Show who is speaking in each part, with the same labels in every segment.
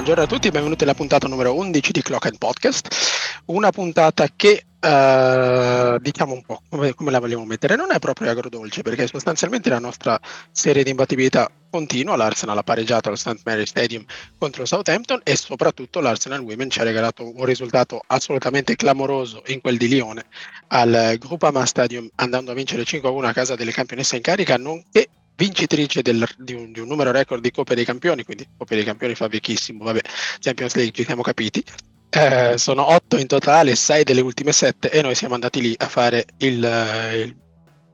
Speaker 1: Buongiorno a tutti, benvenuti alla puntata numero 11 di Clock and Podcast, una puntata che Uh, diciamo un po' come, come, la vogliamo mettere, non è proprio agrodolce perché sostanzialmente la nostra serie di imbattibilità continua, l'Arsenal ha pareggiato al St. Mary Stadium contro Southampton e soprattutto l'Arsenal Women ci ha regalato un risultato assolutamente clamoroso in quel di Lione al Groupama Stadium andando a vincere 5-1 a casa delle campionesse in carica, nonché vincitrice del, di, un, di, un, numero record di Coppe dei Campioni, quindi Coppe dei Campioni fa vecchissimo, vabbè, Champions League ci siamo capiti, eh, sono otto in totale, sei delle ultime sette e noi siamo andati lì a fare il, il,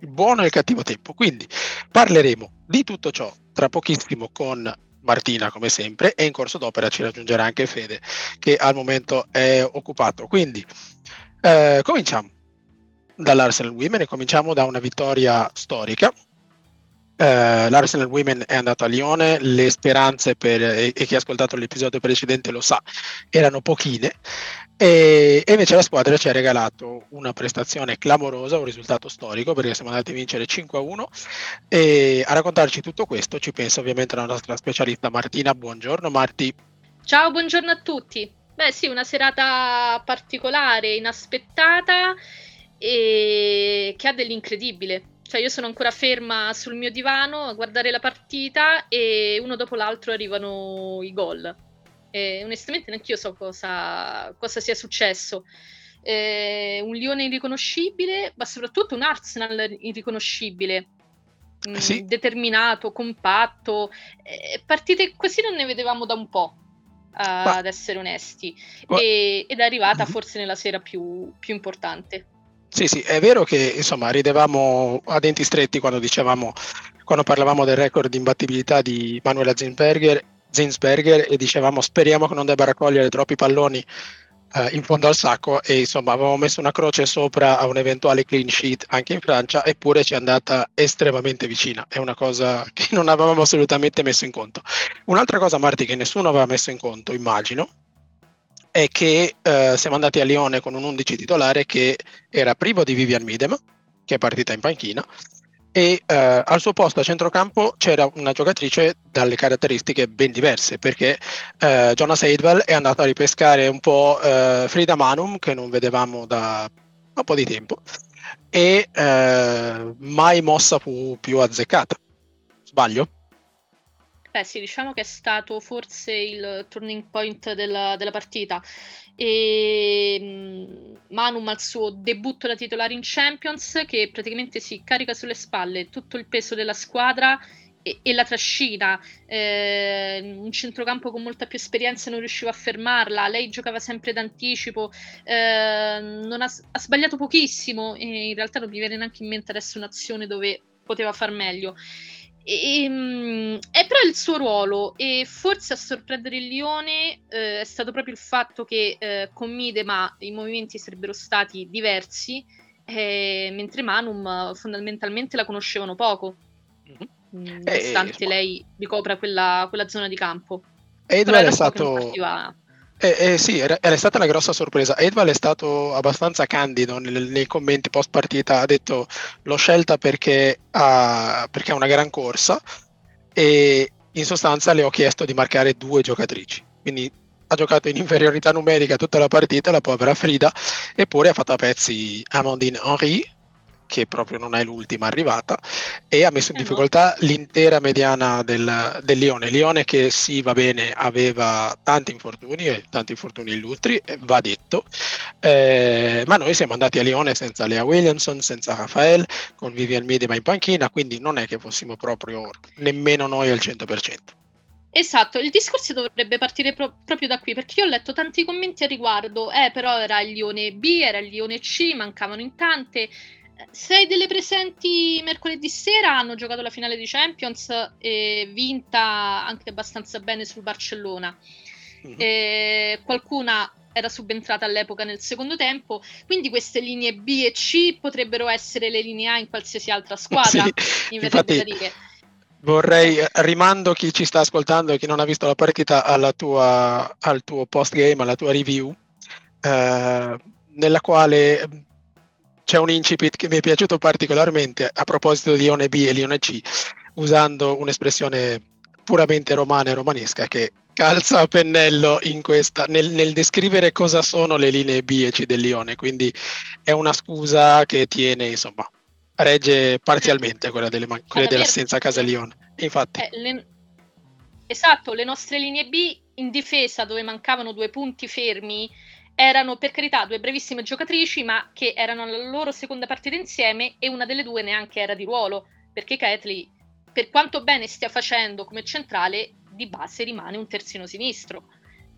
Speaker 1: il buono e il cattivo tempo. Quindi parleremo di tutto ciò tra pochissimo con Martina come sempre e in corso d'opera ci raggiungerà anche Fede che al momento è occupato. Quindi eh, cominciamo dall'Arsenal Women e cominciamo da una vittoria storica Uh, L'Arsenal Women è andato a Lione, le speranze per, e, e, chi ha ascoltato l'episodio precedente lo sa, erano pochine e, e, invece la squadra ci ha regalato una prestazione clamorosa, un risultato storico perché siamo andati a vincere 5-1 e a raccontarci tutto questo ci pensa ovviamente la nostra specialista Martina. Buongiorno Marti.
Speaker 2: Ciao, buongiorno a tutti. Beh sì, una serata particolare, inaspettata e che ha dell'incredibile cioè io sono ancora ferma sul mio divano a guardare la partita e uno dopo l'altro arrivano i gol. E onestamente neanche io so cosa, cosa sia successo. Eh, un Lione irriconoscibile, ma soprattutto un Arsenal irriconoscibile. Mm, sì. determinato, compatto. Eh, partite così non ne vedevamo da un po', ad essere onesti. E, ed è arrivata mm-hmm. forse nella sera più, più importante.
Speaker 1: Sì, sì, è vero che insomma ridevamo a denti stretti quando dicevamo, quando parlavamo del record di imbattibilità di Manuela Zinsberger, Zinsberger e dicevamo speriamo che non debba raccogliere troppi palloni eh, in fondo al sacco e insomma avevamo messo una croce sopra a un eventuale clean sheet anche in Francia eppure ci è andata estremamente vicina, è una cosa che non avevamo assolutamente messo in conto. Un'altra cosa Marti che nessuno aveva messo in conto, immagino, è che eh, siamo andati a Lione con un 11 titolare che era privo di Vivian Midem, che è partita in panchina, e eh, al suo posto a centrocampo c'era una giocatrice dalle caratteristiche ben diverse, perché eh, Jonas Eidwell è andato a ripescare un po' eh, Frida Manum, che non vedevamo da un po' di tempo, e eh, mai mossa fu più azzeccata. Sbaglio?
Speaker 2: Beh sì, diciamo che è stato forse il turning point della, della partita. E mm, Manum al suo debutto da titolare in Champions, che praticamente si carica sulle spalle tutto il peso della squadra e, e la trascina. Eh, un centrocampo con molta più esperienza non riusciva a fermarla. Lei giocava sempre d'anticipo, eh, non ha, ha sbagliato pochissimo. E in realtà non mi viene neanche in mente adesso un'azione dove poteva far meglio. E, ehm, è però il suo ruolo e forse a sorprendere il Lione eh, è stato proprio il fatto che eh, con Midema i movimenti sarebbero stati diversi, eh, mentre Manum fondamentalmente la conoscevano poco, mm-hmm. nonostante eh, lei ricopra quella, quella, zona di campo.
Speaker 1: Edward è stato... Eh, eh, sì, era, era, stata una grossa sorpresa. Edval è stato abbastanza candido nel, nei commenti post partita, ha detto l'ho scelta perché ha, perché ha una gran corsa e in sostanza le ho chiesto di marcare due giocatrici. Quindi ha giocato in inferiorità numerica tutta la partita, la povera Frida, eppure ha fatto a pezzi Amandine Henry, che proprio non è l'ultima arrivata, e ha messo in difficoltà l'intera mediana del, del Lione. Lione che sì, va bene, aveva tanti infortuni, e tanti infortuni illustri, va detto, eh, ma noi siamo andati a Lione senza Lea Williamson, senza Rafael, con Vivian Medema in panchina, quindi non è che fossimo proprio nemmeno noi al 100%.
Speaker 2: Esatto, il discorso dovrebbe partire pro- proprio da qui, perché io ho letto tanti commenti a riguardo, eh, però era il Lione B, era il Lione C, mancavano in tante, sei delle presenti mercoledì sera hanno giocato la finale di Champions e vinta anche abbastanza bene sul Barcellona. Mm-hmm. qualcuna era subentrata all'epoca nel secondo tempo, quindi queste linee B e C potrebbero essere le linee A in qualsiasi altra squadra,
Speaker 1: sì, infatti, Vorrei, rimando chi ci sta ascoltando e chi non ha visto la partita tua, al tuo post game, alla tua review, eh, nella quale c'è un incipit che mi è piaciuto particolarmente a proposito di Lione B e Lione C, usando un'espressione puramente romana e romanesca che calza a pennello in questa, nel, nel, descrivere cosa sono le linee B e C del Lione, quindi è una scusa che tiene, insomma, regge parzialmente quella, delle, quella dell'assenza a casa Lione. Infatti.
Speaker 2: Eh, le... Esatto, le nostre linee B in difesa dove mancavano due punti fermi erano per carità due brevissime giocatrici, ma che erano alla loro seconda partita insieme e una delle due neanche era di ruolo, perché Kathleen, per quanto bene stia facendo come centrale, di base rimane un terzino sinistro.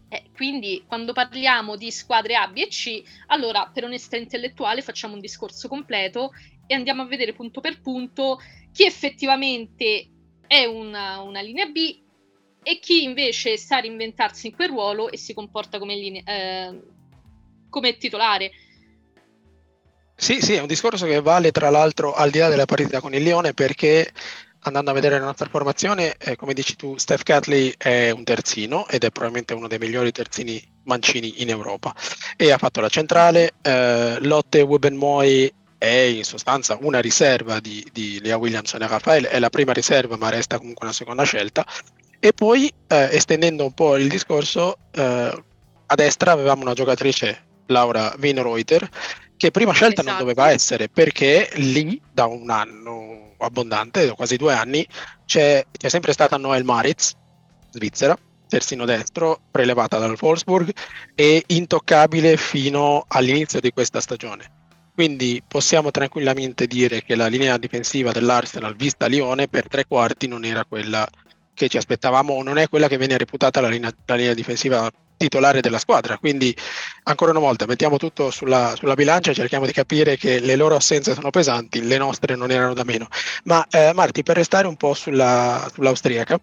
Speaker 2: Eh, quindi quando parliamo di squadre A, B e C, allora per onestà intellettuale facciamo un discorso completo e andiamo a vedere punto per punto chi effettivamente è una, una linea B e chi invece sa reinventarsi in quel ruolo e si comporta come, linea, eh, come titolare.
Speaker 1: Sì, sì, è un discorso che vale tra l'altro al di là della partita con il Lione perché andando a vedere la nostra formazione, eh, come dici tu, Steph Catley è un terzino ed è probabilmente uno dei migliori terzini mancini in Europa e ha fatto la centrale. Eh, Lotte Webenmoy è in sostanza una riserva di, di Lea Williamson e Rafael, è la prima riserva ma resta comunque una seconda scelta. E poi, eh, estendendo un po' il discorso, eh, a destra avevamo una giocatrice, Laura Wienerreuter, che prima scelta esatto. non doveva essere perché lì da un anno abbondante, quasi due anni, c'è, c'è sempre stata Noel Maritz, svizzera, terzino destro, prelevata dal Wolfsburg e intoccabile fino all'inizio di questa stagione. Quindi possiamo tranquillamente dire che la linea difensiva dell'Arsenal vista a Lione per tre quarti non era quella che ci aspettavamo o non è quella che viene reputata la linea, la linea difensiva titolare della squadra. Quindi, ancora una volta, mettiamo tutto sulla, sulla bilancia e cerchiamo di capire che le loro assenze sono pesanti, le nostre non erano da meno. Ma eh, Marti, per restare un po' sulla, sull'austriaca,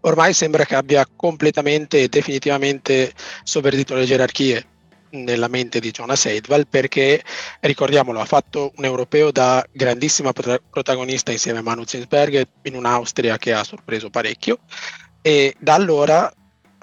Speaker 1: ormai sembra che abbia completamente e definitivamente sovvertito le gerarchie nella mente di Jonas Eidval perché ricordiamolo ha fatto un europeo da grandissima protagonista insieme a Manu Zinsberg in un'Austria che ha sorpreso parecchio e da allora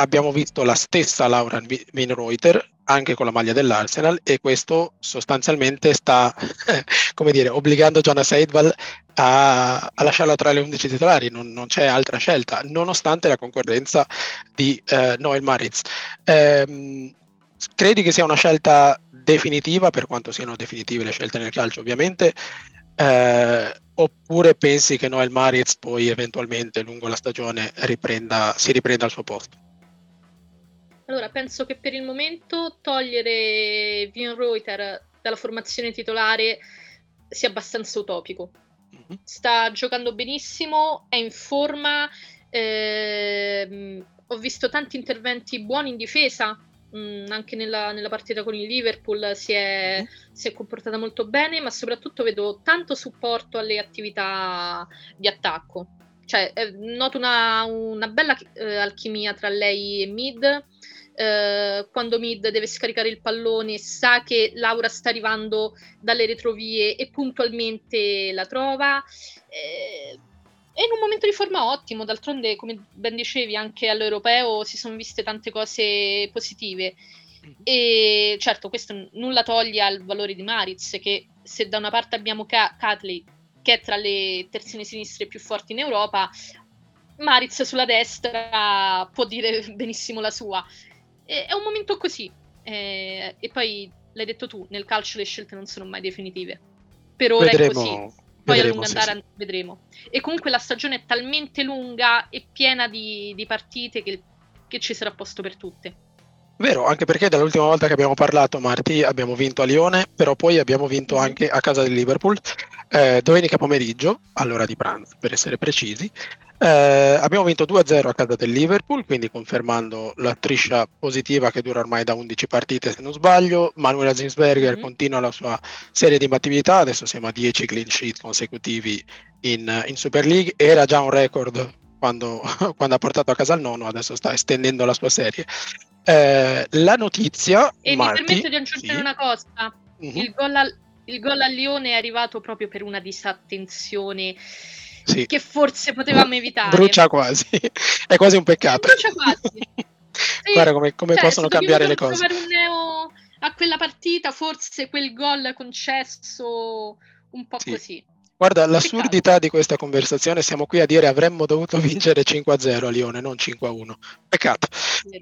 Speaker 1: abbiamo visto la stessa Laura Winreuter anche con la maglia dell'Arsenal e questo sostanzialmente sta come dire, obbligando Jonas Eidval a, a, lasciarla tra le 11 titolari, non, non, c'è altra scelta, nonostante la concorrenza di eh, Noel Maritz. Eh, credi che sia una scelta definitiva, per quanto siano definitive le scelte nel calcio ovviamente, eh, oppure pensi che Noel Maritz poi eventualmente lungo la stagione riprenda, si riprenda al suo posto?
Speaker 2: Allora, penso che per il momento togliere Vin Reuter dalla formazione titolare sia abbastanza utopico. Mm-hmm. Sta giocando benissimo, è in forma. Ehm, ho visto tanti interventi buoni in difesa. Mh, mm, anche nella, nella, partita con il Liverpool si è, mm-hmm. si è, comportata molto bene, ma soprattutto vedo tanto supporto alle attività di attacco. Cioè, eh, noto una, una bella eh, alchimia tra lei e Mid eh, quando Mid deve scaricare il pallone sa che Laura sta arrivando dalle retrovie e puntualmente la trova. Eh, è in un momento di forma ottimo, d'altronde, come ben dicevi, anche all'europeo si sono viste tante cose positive. E certo, questo nulla toglie al valore di Maritz, che se da una parte abbiamo Catley, che è tra le terzine sinistre più forti in Europa, Maritz sulla destra può dire benissimo la sua è un momento così. Eh, e poi l'hai detto tu, nel calcio le scelte non sono mai definitive. Per ora vedremo, è così. Poi a lungo andare sì, vedremo. E comunque la stagione è talmente lunga e piena di, di partite che, che ci sarà posto per tutte.
Speaker 1: Vero, anche perché dall'ultima volta che abbiamo parlato, Marti, abbiamo vinto a Lione, però poi abbiamo vinto mm-hmm. anche a casa del Liverpool, eh, domenica pomeriggio, all'ora di pranzo per essere precisi. Eh, abbiamo vinto 2-0 a casa del Liverpool, quindi confermando la striscia positiva che dura ormai da 11 partite se non sbaglio. Manuela Zinsberger mm-hmm. continua la sua serie di imbattibilità, adesso siamo a 10 clean sheet consecutivi in, in Super League, era già un record quando, quando, ha portato a casa il nono, adesso sta estendendo la sua serie. Eh, la notizia...
Speaker 2: E
Speaker 1: Marti,
Speaker 2: mi permetto di aggiungere sì. una cosa, mm-hmm. il, gol al, il gol a Lione è arrivato proprio per una disattenzione sì. che forse potevamo evitare.
Speaker 1: Brucia quasi, è quasi un peccato.
Speaker 2: Brucia quasi.
Speaker 1: Sì. Guarda come, come cioè, possono cambiare le cose.
Speaker 2: un neo a quella partita, forse quel gol concesso un po' sì. così.
Speaker 1: Guarda, l'assurdità di questa conversazione, siamo qui a dire avremmo dovuto vincere 5-0 a Lione, non 5-1. Peccato,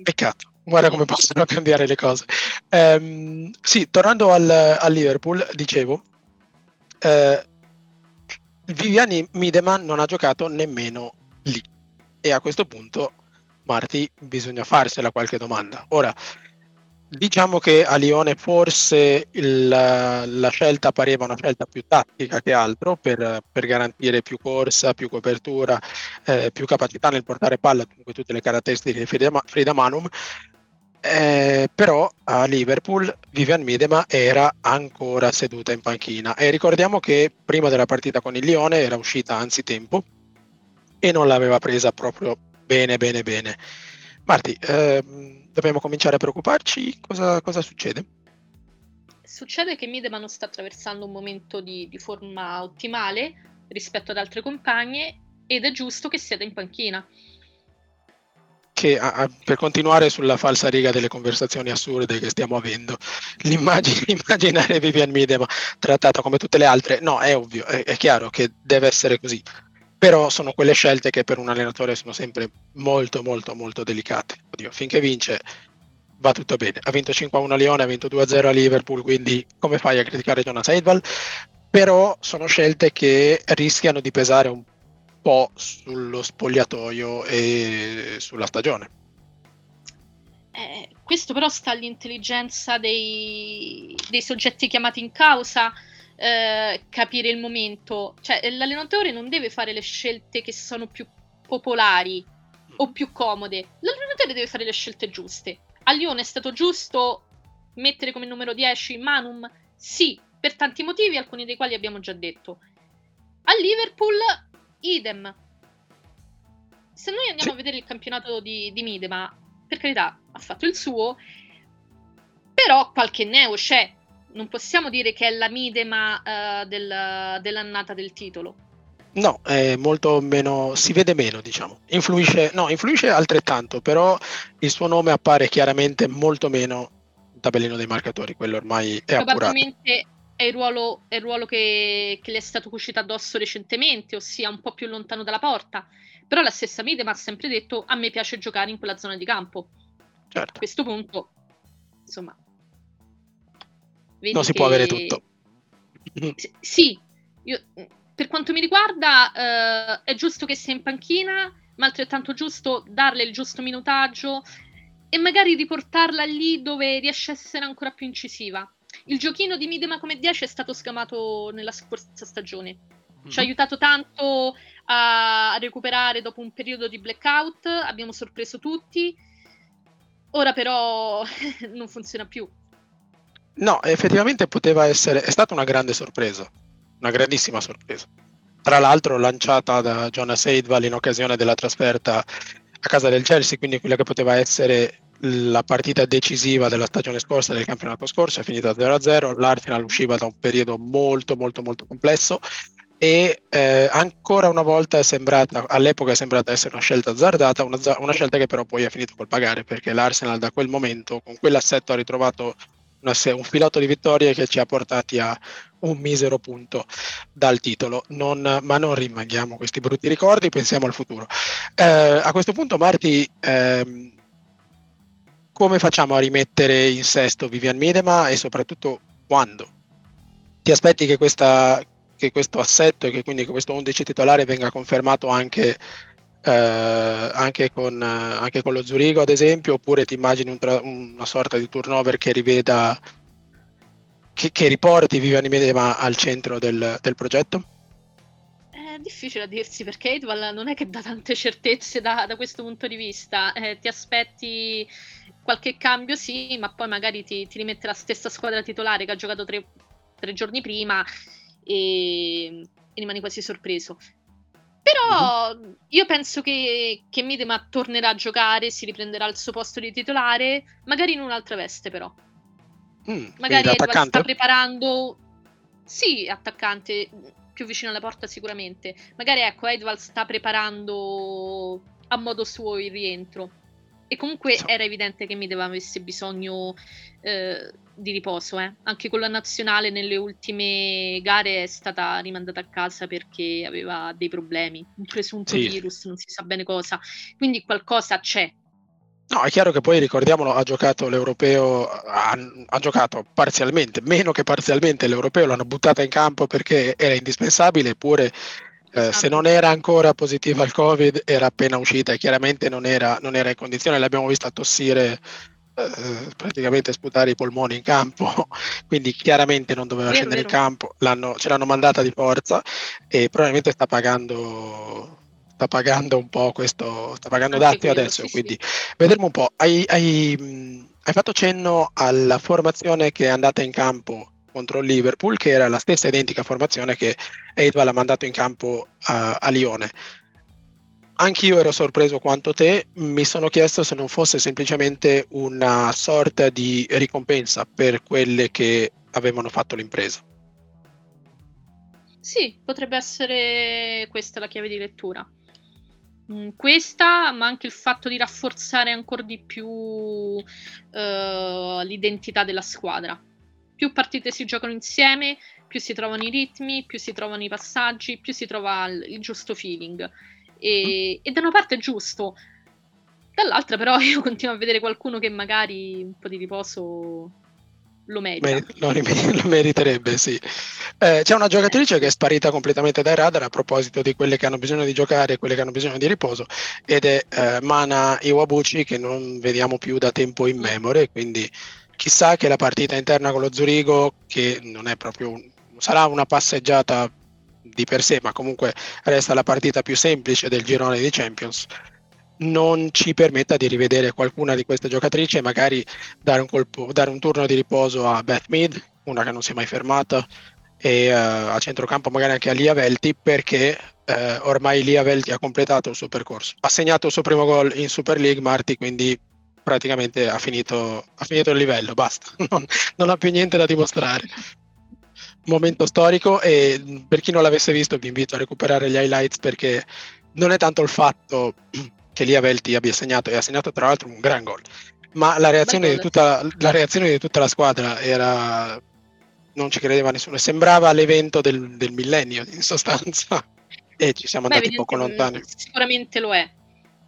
Speaker 1: peccato. Guarda come possono cambiare le cose. Um, sì, tornando al, al Liverpool, dicevo, eh, Viviani Mideman non ha giocato nemmeno lì. E a questo punto, Marti, bisogna farsela qualche domanda. Ora, Diciamo che a Lione forse il, la scelta pareva una scelta più tattica che altro per, per garantire più corsa, più copertura, eh, più capacità nel portare palla, comunque tutte le caratteristiche di Frida, Frida Manum. Eh, però a Liverpool Vivian Midema era ancora seduta in panchina e ricordiamo che prima della partita con il Lione era uscita anzitempo e non l'aveva presa proprio bene bene bene. Marti, ehm, dobbiamo cominciare a preoccuparci? Cosa, cosa succede?
Speaker 2: Succede che Midema non sta attraversando un momento di, di forma ottimale rispetto ad altre compagne ed è giusto che sieda in panchina.
Speaker 1: Che a, per continuare sulla falsa riga delle conversazioni assurde che stiamo avendo, l'immagine, immaginare Vivian Midema trattata come tutte le altre, no, è ovvio, è, è chiaro che deve essere così però sono quelle scelte che per un allenatore sono sempre molto molto molto delicate. Oddio, finché vince va tutto bene. Ha vinto 5-1 a Lione, ha vinto 2-0 a Liverpool, quindi come fai a criticare Jonas Eidval? Però sono scelte che rischiano di pesare un po' sullo spogliatoio e sulla stagione.
Speaker 2: Eh, questo però sta all'intelligenza dei, dei soggetti chiamati in causa eh, capire il momento. Cioè, l'allenatore non deve fare le scelte che sono più popolari o più comode. L'allenatore deve fare le scelte giuste. A Lione è stato giusto mettere come numero 10 Manum? Sì, per tanti motivi, alcuni dei quali abbiamo già detto. A Liverpool, idem. Se noi andiamo sì. a vedere il campionato di, di Midema, per carità, ha fatto il suo, però qualche neo c'è non possiamo dire che è la midema uh, del, dell'annata del titolo.
Speaker 1: No, è molto meno, si vede meno, diciamo. Influisce, no, influisce altrettanto, però il suo nome appare chiaramente molto meno tabellino dei marcatori, quello ormai è
Speaker 2: Probabilmente appurato. È il ruolo, è il ruolo che, che, le è stato cucito addosso recentemente, ossia un po' più lontano dalla porta. Però la stessa Midema ha sempre detto a me piace giocare in quella zona di campo. Certo. A questo punto, insomma,
Speaker 1: non si può avere tutto.
Speaker 2: Sì, io, per quanto mi riguarda uh, è giusto che sia in panchina, ma altrettanto giusto darle il giusto minutaggio e magari riportarla lì dove riesce a essere ancora più incisiva. Il giochino di Midema come 10 è stato scamato nella scorsa stagione. Mm-hmm. Ci ha mhm. aiutato tanto a recuperare dopo un periodo di blackout, abbiamo sorpreso tutti. Ora però non funziona più.
Speaker 1: No, effettivamente poteva essere, è stata una grande sorpresa, una grandissima sorpresa. Tra l'altro lanciata da Jonas Eidval in occasione della trasferta a casa del Chelsea, quindi quella che poteva essere la partita decisiva della stagione scorsa, del campionato scorso, è finita 0-0, l'Arsenal usciva da un periodo molto molto molto complesso e eh, ancora una volta è sembrata, all'epoca è sembrata essere una scelta azzardata, una, una scelta che però poi ha finito col pagare perché l'Arsenal da quel momento con quell'assetto ha ritrovato una, un filotto di vittorie che ci ha portati a un misero punto dal titolo, non, ma non rimanghiamo questi brutti ricordi, pensiamo al futuro. Eh, a questo punto Marti, ehm, come facciamo a rimettere in sesto Vivian Midema e soprattutto quando? Ti aspetti che, questa, che questo assetto e che quindi questo 11 titolare venga confermato anche eh, anche, con, anche, con, lo Zurigo ad esempio, oppure ti immagini un tra- una sorta di turnover che riveda, che, che riporti Viviani Medema al centro del, del, progetto?
Speaker 2: Difficile a dirsi perché Edval non è che dà tante certezze da, da questo punto di vista, eh, ti aspetti qualche cambio sì, ma poi magari ti, ti rimette la stessa squadra titolare che ha giocato tre, tre giorni prima e, e rimani quasi sorpreso. Però mm-hmm. io penso che, che Midema tornerà a giocare, si riprenderà il suo posto di titolare, magari in un'altra veste però. Mm, magari sta preparando... Sì, attaccante, più vicino alla porta sicuramente. Magari ecco, Edward sta preparando a modo suo il rientro. E comunque so. era evidente che Mideva avesse bisogno eh, di riposo. Eh. Anche con la nazionale nelle ultime gare è stata rimandata a casa perché aveva dei problemi, un presunto sì. virus, non si sa bene cosa. Quindi qualcosa c'è.
Speaker 1: No, è chiaro che poi ricordiamolo, ha giocato l'europeo, ha, ha, giocato parzialmente, meno che parzialmente l'europeo, l'hanno buttata in campo perché era indispensabile, eppure eh, se non era ancora positiva al Covid era appena uscita e chiaramente non era, non era in condizione, l'abbiamo vista tossire eh, praticamente sputare i polmoni in campo, quindi chiaramente non doveva scendere in campo, l'hanno, ce l'hanno mandata di forza e probabilmente sta pagando sta pagando un po' questo, sta pagando quello, adesso, sì, quindi sì. vedremo un po'. Hai, hai, hai, fatto cenno alla formazione che è andata in campo contro Liverpool, che era la stessa identica formazione che Eidval ha mandato in campo a, a Lione. Anch'io ero sorpreso quanto te, mi sono chiesto se non fosse semplicemente una sorta di ricompensa per quelle che avevano fatto l'impresa.
Speaker 2: Sì, potrebbe essere questa la chiave di lettura. Mm, questa, ma anche il fatto di rafforzare ancora di più uh, l'identità della squadra. Più partite si giocano insieme, più si trovano i ritmi, più si trovano i passaggi, più si trova il, il giusto feeling. E, mm. e da una parte è giusto, dall'altra però io continuo a vedere qualcuno che magari un po' di riposo lo merita.
Speaker 1: Lo, lo meriterebbe, sì. Eh, c'è una giocatrice che è sparita completamente dai radar a proposito di quelle che hanno bisogno di giocare e quelle che hanno bisogno di riposo ed è eh, Mana Iwabuchi che non vediamo più da tempo in memoria, quindi chissà che la partita interna con lo Zurigo, che non è proprio sarà una passeggiata di per sé, ma comunque resta la partita più semplice del girone di Champions non ci permetta di rivedere qualcuna di queste giocatrici e magari dare un, colpo, dare un turno di riposo a Beth Mead, una che non si è mai fermata, e uh, a centrocampo magari anche a Lia Velti perché uh, ormai Lia Velti ha completato il suo percorso. Ha segnato il suo primo gol in Super League Marti, quindi praticamente ha finito, ha finito il livello, basta, non, non ha più niente da dimostrare momento storico e per chi non l'avesse visto vi invito a recuperare gli highlights perché non è tanto il fatto che lì Avelti abbia segnato e ha segnato tra l'altro un gran gol. Ma la reazione, di tutta, la reazione di tutta la squadra era non ci credeva nessuno, sembrava l'evento del, del millennio in sostanza e ci siamo Beh, andati poco lontani.
Speaker 2: Sicuramente lo è.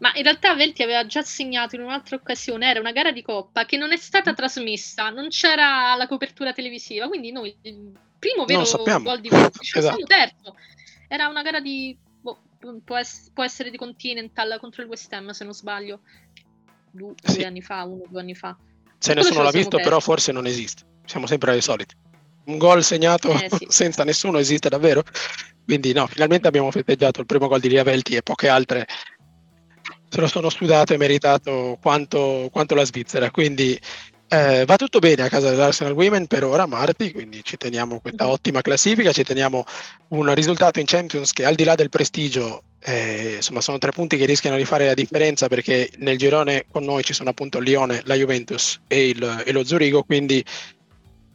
Speaker 2: Ma in realtà Velti aveva già segnato in un'altra occasione, era una gara di coppa che non è stata trasmessa, non c'era la copertura televisiva, quindi noi il primo vero gol di Velti, cioè esatto. terzo, era una gara di può, es- può, essere di Continental contro il West Ham, se non sbaglio. due sì. anni fa, uno o due anni fa.
Speaker 1: Se nessuno l'ha visto, però forse non esiste. Siamo sempre ai soliti. Un gol segnato eh, sì. senza nessuno esiste davvero. Quindi no, finalmente abbiamo festeggiato il primo gol di Liavelti e poche altre se lo sono studiato e meritato quanto, quanto la Svizzera. Quindi eh, va tutto bene a casa dell'Arsenal Women per ora, Marti, quindi ci teniamo questa mm-hmm. ottima classifica, ci teniamo un risultato in Champions che al di là del prestigio, eh, insomma, sono tre punti che rischiano di fare la differenza perché nel girone con noi ci sono appunto il Lione, la Juventus e, il, e lo Zurigo, quindi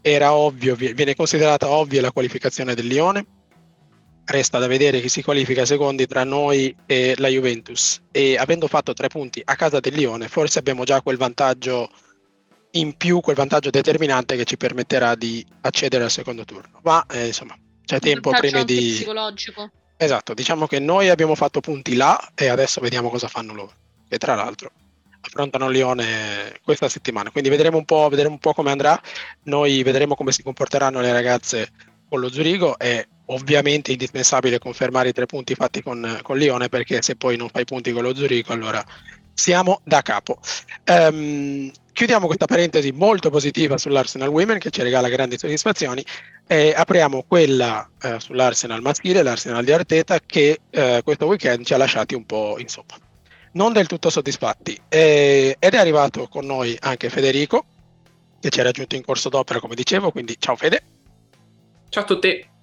Speaker 1: era ovvio, viene considerata ovvia la qualificazione del Lione. Resta da vedere chi si qualifica secondi tra noi e la Juventus. E avendo fatto tre punti a casa del Lione, forse abbiamo già quel vantaggio in più quel vantaggio determinante che ci permetterà di accedere al secondo turno. Ma eh, insomma, c'è tempo prima di...
Speaker 2: psicologico.
Speaker 1: Esatto, diciamo che noi abbiamo fatto punti là e adesso vediamo cosa fanno loro. E tra l'altro affrontano Lione questa settimana, quindi vedremo un po', vedremo un po come andrà. Noi vedremo come si comporteranno le ragazze con lo Zurigo. È ovviamente indispensabile confermare i tre punti fatti con, con Lione perché se poi non fai punti con lo Zurigo allora siamo da capo. Um, chiudiamo questa parentesi molto positiva sull'Arsenal Women che ci regala grandi soddisfazioni e apriamo quella eh, sull'Arsenal maschile, l'Arsenal di Arteta, che eh, questo weekend ci ha lasciati un po' in soppa. Non del tutto soddisfatti. Eh, ed è arrivato con noi anche Federico, che ci ha raggiunto in corso d'opera, come dicevo, quindi ciao Fede.
Speaker 3: Ciao a tutti.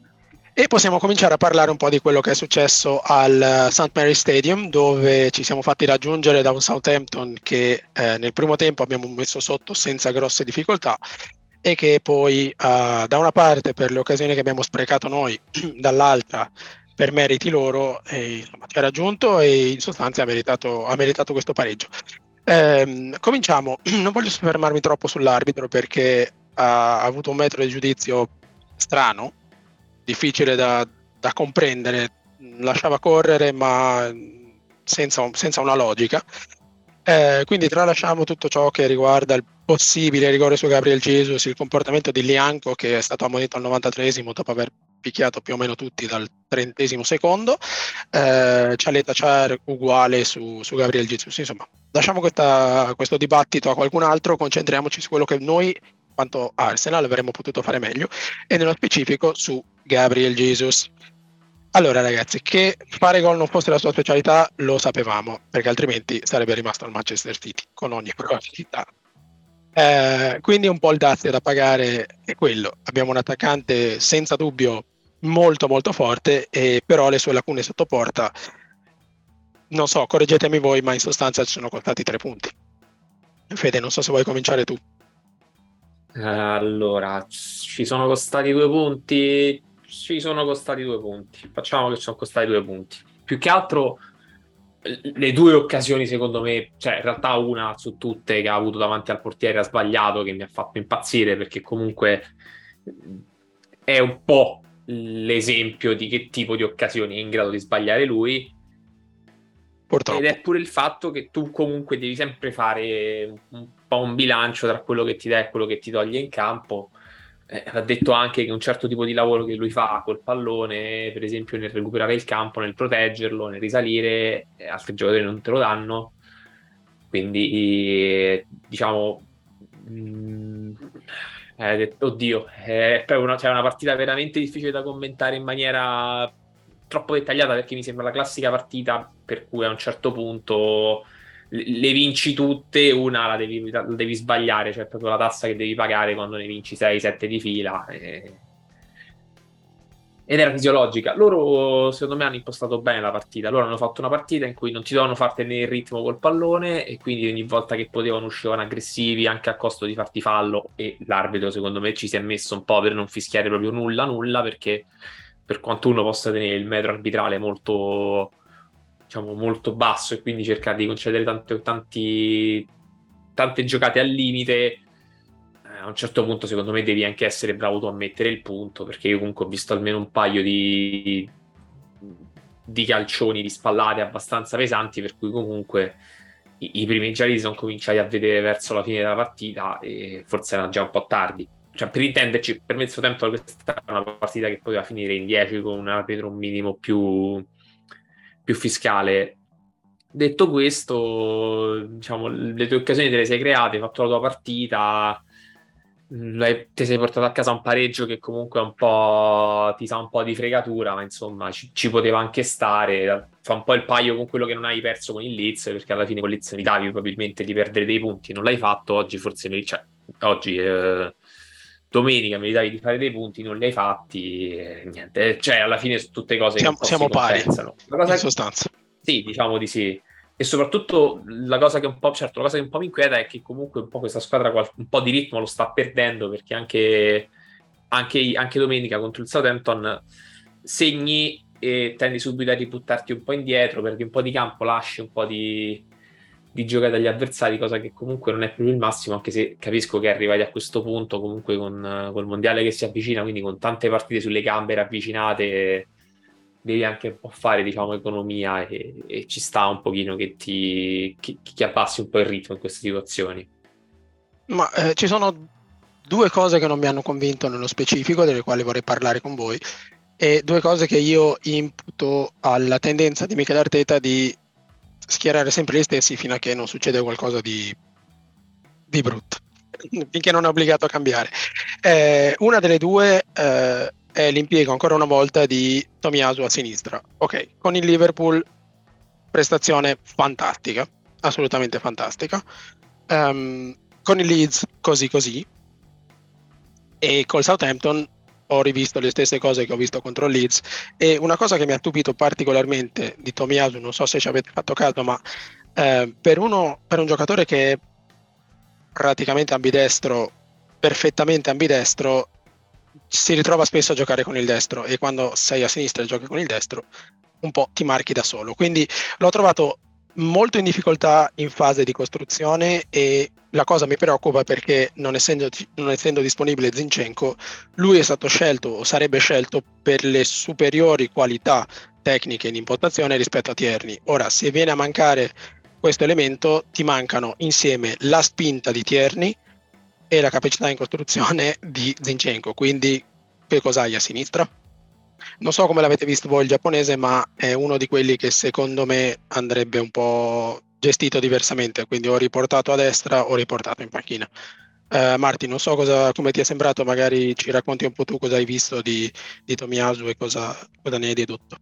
Speaker 1: E possiamo cominciare a parlare un po' di quello che è successo al eh, St. Mary Stadium, dove ci siamo fatti raggiungere da un Southampton che eh, nel primo tempo abbiamo messo sotto senza grosse difficoltà e che poi uh, da una parte per le occasioni che abbiamo sprecato noi, dall'altra per meriti loro, e, insomma, ci ha raggiunto e in sostanza ha meritato, ha meritato questo pareggio. Eh, cominciamo, non voglio soffermarmi troppo sull'arbitro perché ha avuto un metodo di giudizio strano, difficile da, da comprendere, lasciava correre ma senza, senza una logica. Eh, quindi tralasciamo tutto ciò che riguarda il possibile rigore su Gabriel Jesus, il comportamento di Lianco che è stato ammonito al 93esimo dopo aver picchiato più o meno tutti dal trentesimo secondo, eh, Cialeta Char uguale su, su, Gabriel Jesus. Insomma, lasciamo questa, questo dibattito a qualcun altro, concentriamoci su quello che noi, quanto Arsenal, avremmo potuto fare meglio e nello specifico su Gabriel Jesus. Allora ragazzi, che fare gol non fosse la sua specialità lo sapevamo, perché altrimenti sarebbe rimasto al Manchester City con ogni probabilità. Eh, quindi un po' il dazio da pagare è quello. Abbiamo un attaccante senza dubbio molto molto forte, e però le sue lacune sotto porta, non so, correggetemi voi, ma in sostanza ci sono costati tre punti. Fede, non so se vuoi cominciare tu.
Speaker 3: Allora, ci sono costati due punti, ci sono costati due punti. Facciamo che ci sono costati due punti. Più che altro le due occasioni, secondo me, cioè in realtà una su tutte che ha avuto davanti al portiere ha sbagliato, che mi ha fatto impazzire perché comunque è un po' l'esempio di che tipo di occasioni è in grado di sbagliare lui. Purtroppo. Ed è pure il fatto che tu comunque devi sempre fare un po' un bilancio tra quello che ti dà e quello che ti toglie in campo. Eh, ha detto anche che un certo tipo di lavoro che lui fa col pallone, per esempio nel recuperare il campo, nel proteggerlo, nel risalire, eh, altri giocatori non te lo danno. Quindi, diciamo, mh, mm, eh, oddio, è una, cioè una partita veramente difficile da commentare in maniera troppo dettagliata perché mi sembra la classica partita per cui a un certo punto le vinci tutte, una la devi, la devi sbagliare, cioè proprio la tassa che devi pagare quando ne vinci 6-7 di fila. E... Ed era fisiologica. Loro, secondo me, hanno impostato bene la partita. Loro hanno fatto una partita in cui non ti dovevano far tenere il ritmo col pallone e quindi ogni volta che potevano uscivano aggressivi anche a costo di farti fallo. E l'arbitro, secondo me, ci si è messo un po' per non fischiare proprio nulla, nulla, perché per quanto uno possa tenere il metro arbitrale molto diciamo, molto basso e quindi cercare di concedere tante, tanti, tante giocate al limite, eh, a un certo punto secondo me devi anche essere bravo tu a mettere il punto, perché io comunque ho visto almeno un paio di, di calcioni, di spallate abbastanza pesanti, per cui comunque i, i primi gialli sono cominciati a vedere verso la fine della partita e forse era già un po' tardi. Cioè, per intenderci, per me tempo questa è una partita che poteva finire in 10 con un arbitro un minimo più, più fiscale. Detto questo, diciamo, le tue occasioni te le sei create, hai fatto la tua partita, ti sei portato a casa un pareggio che comunque un po' ti sa un po' di fregatura, ma insomma ci, ci, poteva anche stare. Fa un po' il paio con quello che non hai perso con il Leeds, perché alla fine con il Leeds meritavi probabilmente di perdere dei punti, non l'hai fatto. Oggi forse cioè, oggi eh, domenica meritavi di fare dei punti, non li hai fatti, niente, cioè alla fine sono tutte cose
Speaker 1: siamo,
Speaker 3: che
Speaker 1: siamo pari,
Speaker 3: cosa
Speaker 1: in sostanza.
Speaker 3: Sì, diciamo di sì. E soprattutto la cosa che un po', certo, la cosa che un po' mi inquieta è che comunque un po' questa squadra un po' di ritmo lo sta perdendo perché anche, anche, anche domenica contro il Southampton segni e tendi subito a ributtarti un po' indietro, perdi un po' di campo, lasci un po' di, di giocare dagli avversari, cosa che comunque non è proprio il massimo, anche se capisco che arrivati a questo punto, comunque con col mondiale che si avvicina, quindi con tante partite sulle gambe ravvicinate, devi anche un po' fare, diciamo, economia e, e ci sta un pochino che ti che, che, abbassi un po' il ritmo in queste situazioni.
Speaker 1: Ma eh, ci sono due cose che non mi hanno convinto nello specifico, delle quali vorrei parlare con voi, e due cose che io imputo alla tendenza di Michele Arteta di schierare sempre gli stessi fino a che non succede qualcosa di, di brutto, finché non è obbligato a cambiare. Eh, una delle due eh, è l'impiego ancora una volta di Tomiasu a sinistra. Ok, con il Liverpool prestazione fantastica, assolutamente fantastica. Um, con il Leeds così così. E col Southampton ho rivisto le stesse cose che ho visto contro Leeds e una cosa che mi ha stupito particolarmente di Tomiyasu, non so se ci avete fatto caso, ma eh, per, uno, per un giocatore che è praticamente ambidestro, perfettamente ambidestro, si ritrova spesso a giocare con il destro e quando sei a sinistra e giochi con il destro un po' ti marchi da solo. Quindi l'ho trovato molto in difficoltà in fase di costruzione e la cosa mi preoccupa perché non essendo, non essendo disponibile Zinchenko, lui è stato scelto o sarebbe scelto per le superiori qualità tecniche in impostazione rispetto a Tierney. Ora, se viene a mancare questo elemento, ti mancano insieme la spinta di Tierney e la capacità in costruzione di Zinchenko. Quindi, che cos'hai a sinistra? Non so come l'avete visto voi il giapponese, ma è uno di quelli che secondo me andrebbe un po' gestito diversamente, quindi ho riportato a destra o riportato in panchina. Uh, Marti, non so cosa, come ti è sembrato, magari ci racconti un po' tu cosa hai visto di, di Tomiyasu e cosa, cosa ne hai dedotto.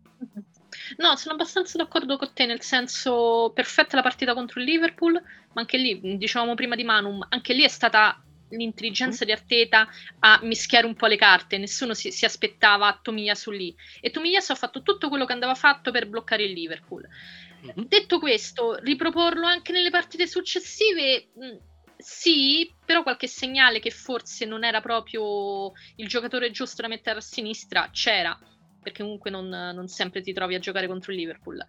Speaker 2: No, sono abbastanza d'accordo con te, nel senso perfetta la partita contro il Liverpool, ma anche lì, dicevamo prima di Manum, anche lì è stata l'intelligenza di Arteta a mischiare un po' le carte, nessuno si, si aspettava Tomiyasu lì e Tomiyasu ha fatto tutto quello che andava fatto per bloccare il Liverpool. Mm-hmm. Detto questo, riproporlo anche nelle partite successive mh, sì, però qualche segnale che forse non era proprio il giocatore giusto da mettere a sinistra c'era, perché comunque non, non sempre ti trovi a giocare contro il Liverpool.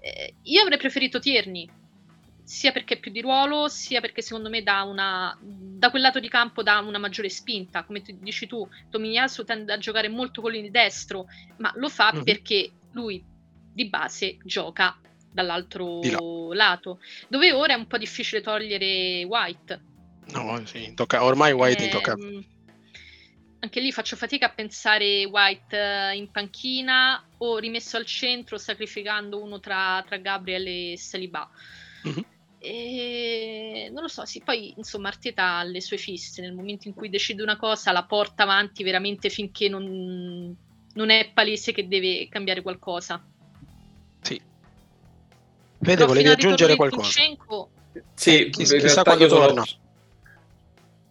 Speaker 2: Eh, io avrei preferito Tierney, sia perché è più di ruolo, sia perché secondo me da, una, da quel lato di campo dà una maggiore spinta. Come tu, dici tu, Tomiyasu tende a giocare molto con il destro, ma lo fa mm-hmm. perché lui di base gioca dall'altro lato, dove ora è un po' difficile togliere White.
Speaker 1: No, sì, tocca, ormai White eh, tocca.
Speaker 2: Anche lì faccio fatica a pensare White eh, in panchina o rimesso al centro sacrificando uno tra, tra Gabriel e Saliba. Mm-hmm. E non lo so, sì, poi insomma Arteta ha le sue fisse, nel momento in cui decide una cosa la porta avanti veramente finché non, non è palese che deve cambiare qualcosa.
Speaker 1: Sì, Vede, volevi aggiungere qualcosa?
Speaker 3: Zinchenko... Sì, chissà, chissà
Speaker 1: quando torna.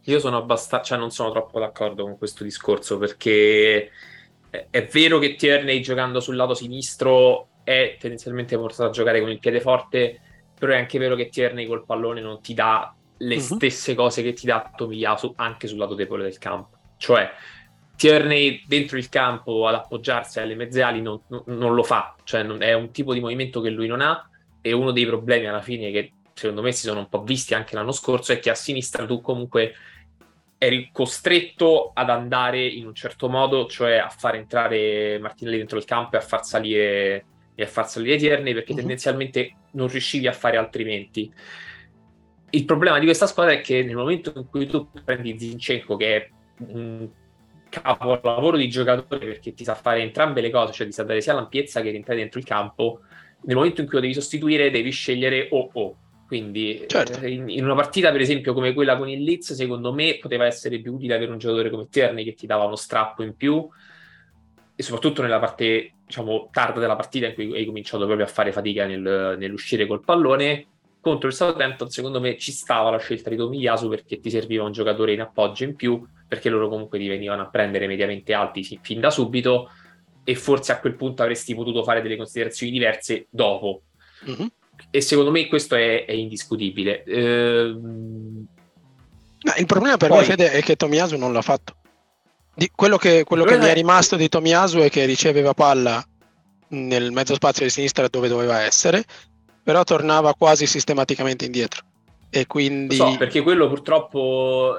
Speaker 3: Io sono abbastanza, cioè non sono troppo d'accordo con questo discorso perché è vero che Tierney giocando sul lato sinistro è tendenzialmente portato a giocare con il piede forte, però è anche vero che Tierney col pallone non ti dà le uh-huh. stesse cose che ti dà Tomiyasu anche sul lato debole del campo. Cioè, Tierney dentro il campo ad appoggiarsi alle mezze ali non, non, non lo fa, cioè non, è un tipo di movimento che lui non ha e uno dei problemi alla fine che secondo me si sono un po' visti anche l'anno scorso è che a sinistra tu comunque eri costretto ad andare in un certo modo, cioè a far entrare Martinelli dentro il campo e a far salire, e a far salire Tierney perché uh-huh. tendenzialmente non riuscivi a fare altrimenti. Il problema di questa squadra è che nel momento in cui tu prendi Zinchenko, che è un capolavoro di giocatore perché ti sa fare entrambe le cose, cioè ti sa dare sia l'ampiezza che rientrare dentro il campo, nel momento in cui lo devi sostituire devi scegliere o o. Quindi certo. Eh, in, in, una partita, per esempio, come quella con il Leeds, secondo me poteva essere più utile avere un giocatore come Tierney che ti dava uno strappo in più e soprattutto nella parte, diciamo, tarda della partita in cui hai cominciato proprio a fare fatica nel, nell'uscire col pallone. Contro il Southampton, secondo me, ci stava la scelta di Tomiyasu perché ti serviva un giocatore in appoggio in più, perché loro comunque ti venivano a prendere mediamente alti fin da subito e forse a quel punto avresti potuto fare delle considerazioni diverse dopo. Mm-hmm. E secondo me questo è, è indiscutibile. Ehm...
Speaker 1: No, il problema per Poi... me, Fede, è che Tomiyasu non l'ha fatto. Di, quello che, quello che mi è rimasto di Tomiyasu è che riceveva palla nel mezzo spazio di sinistra dove doveva essere, però tornava quasi sistematicamente indietro. E quindi...
Speaker 3: so, perché quello purtroppo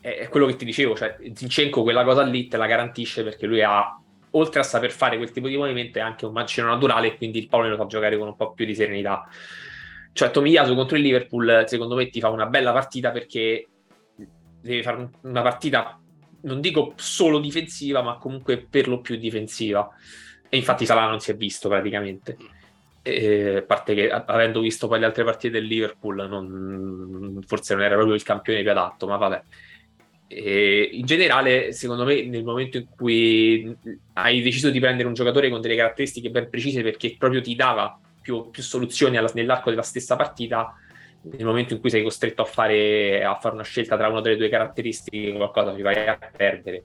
Speaker 3: è, quello che ti dicevo, cioè Zinchenko quella cosa lì te la garantisce perché lui ha oltre a saper fare quel tipo di movimento, è anche un mancino naturale e quindi il pallone lo fa giocare con un po' più di serenità. Cioè, Tomiyasu contro il Liverpool, secondo me, ti fa una bella partita perché deve fare una partita, non dico solo difensiva, ma comunque per lo più difensiva. E infatti Salah non si è visto praticamente. E, a parte che avendo visto poi le altre partite del Liverpool, non, forse non era proprio il campione più adatto, ma vabbè. E in generale, secondo me, nel momento in cui hai deciso di prendere un giocatore con delle caratteristiche ben precise perché proprio ti dava più, più soluzioni alla, nell'arco della stessa partita, nel momento in cui sei costretto a fare, a fare una scelta tra una delle due caratteristiche, qualcosa ti vai a perdere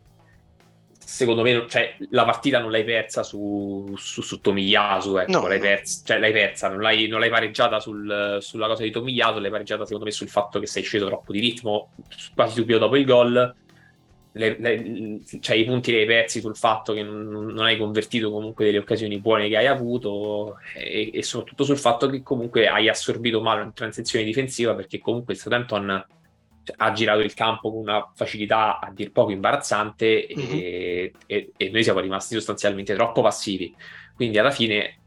Speaker 3: secondo me cioè, la partita non l'hai persa su, su, su Tomiyasu, ecco, no, l'hai, persa, cioè, l'hai persa, non l'hai, non l'hai pareggiata sul, sulla cosa di Tomiyasu, l'hai pareggiata secondo me sul fatto che sei sceso troppo di ritmo quasi subito dopo il gol. Le, le, cioè, i punti li hai persi sul fatto che non, non, hai convertito comunque delle occasioni buone che hai avuto e, e, soprattutto sul fatto che comunque hai assorbito male una transizione difensiva perché comunque il Southampton cioè, ha girato il campo con una facilità a dir poco imbarazzante mm-hmm. e, e, e, noi siamo rimasti sostanzialmente troppo passivi quindi alla fine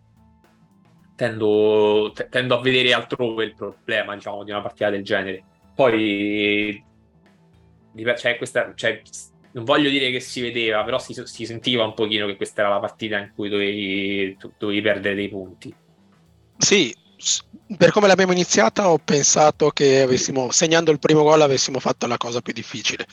Speaker 3: tendo, tendo a vedere altrove il problema diciamo di una partita del genere poi cioè, questa, cioè, non voglio dire che si vedeva, però si, si, sentiva un pochino che questa era la partita in cui dovevi, dovevi perdere dei punti.
Speaker 1: Sì, per come l'abbiamo iniziata ho pensato che avessimo, segnando il primo gol avessimo fatto la cosa più difficile.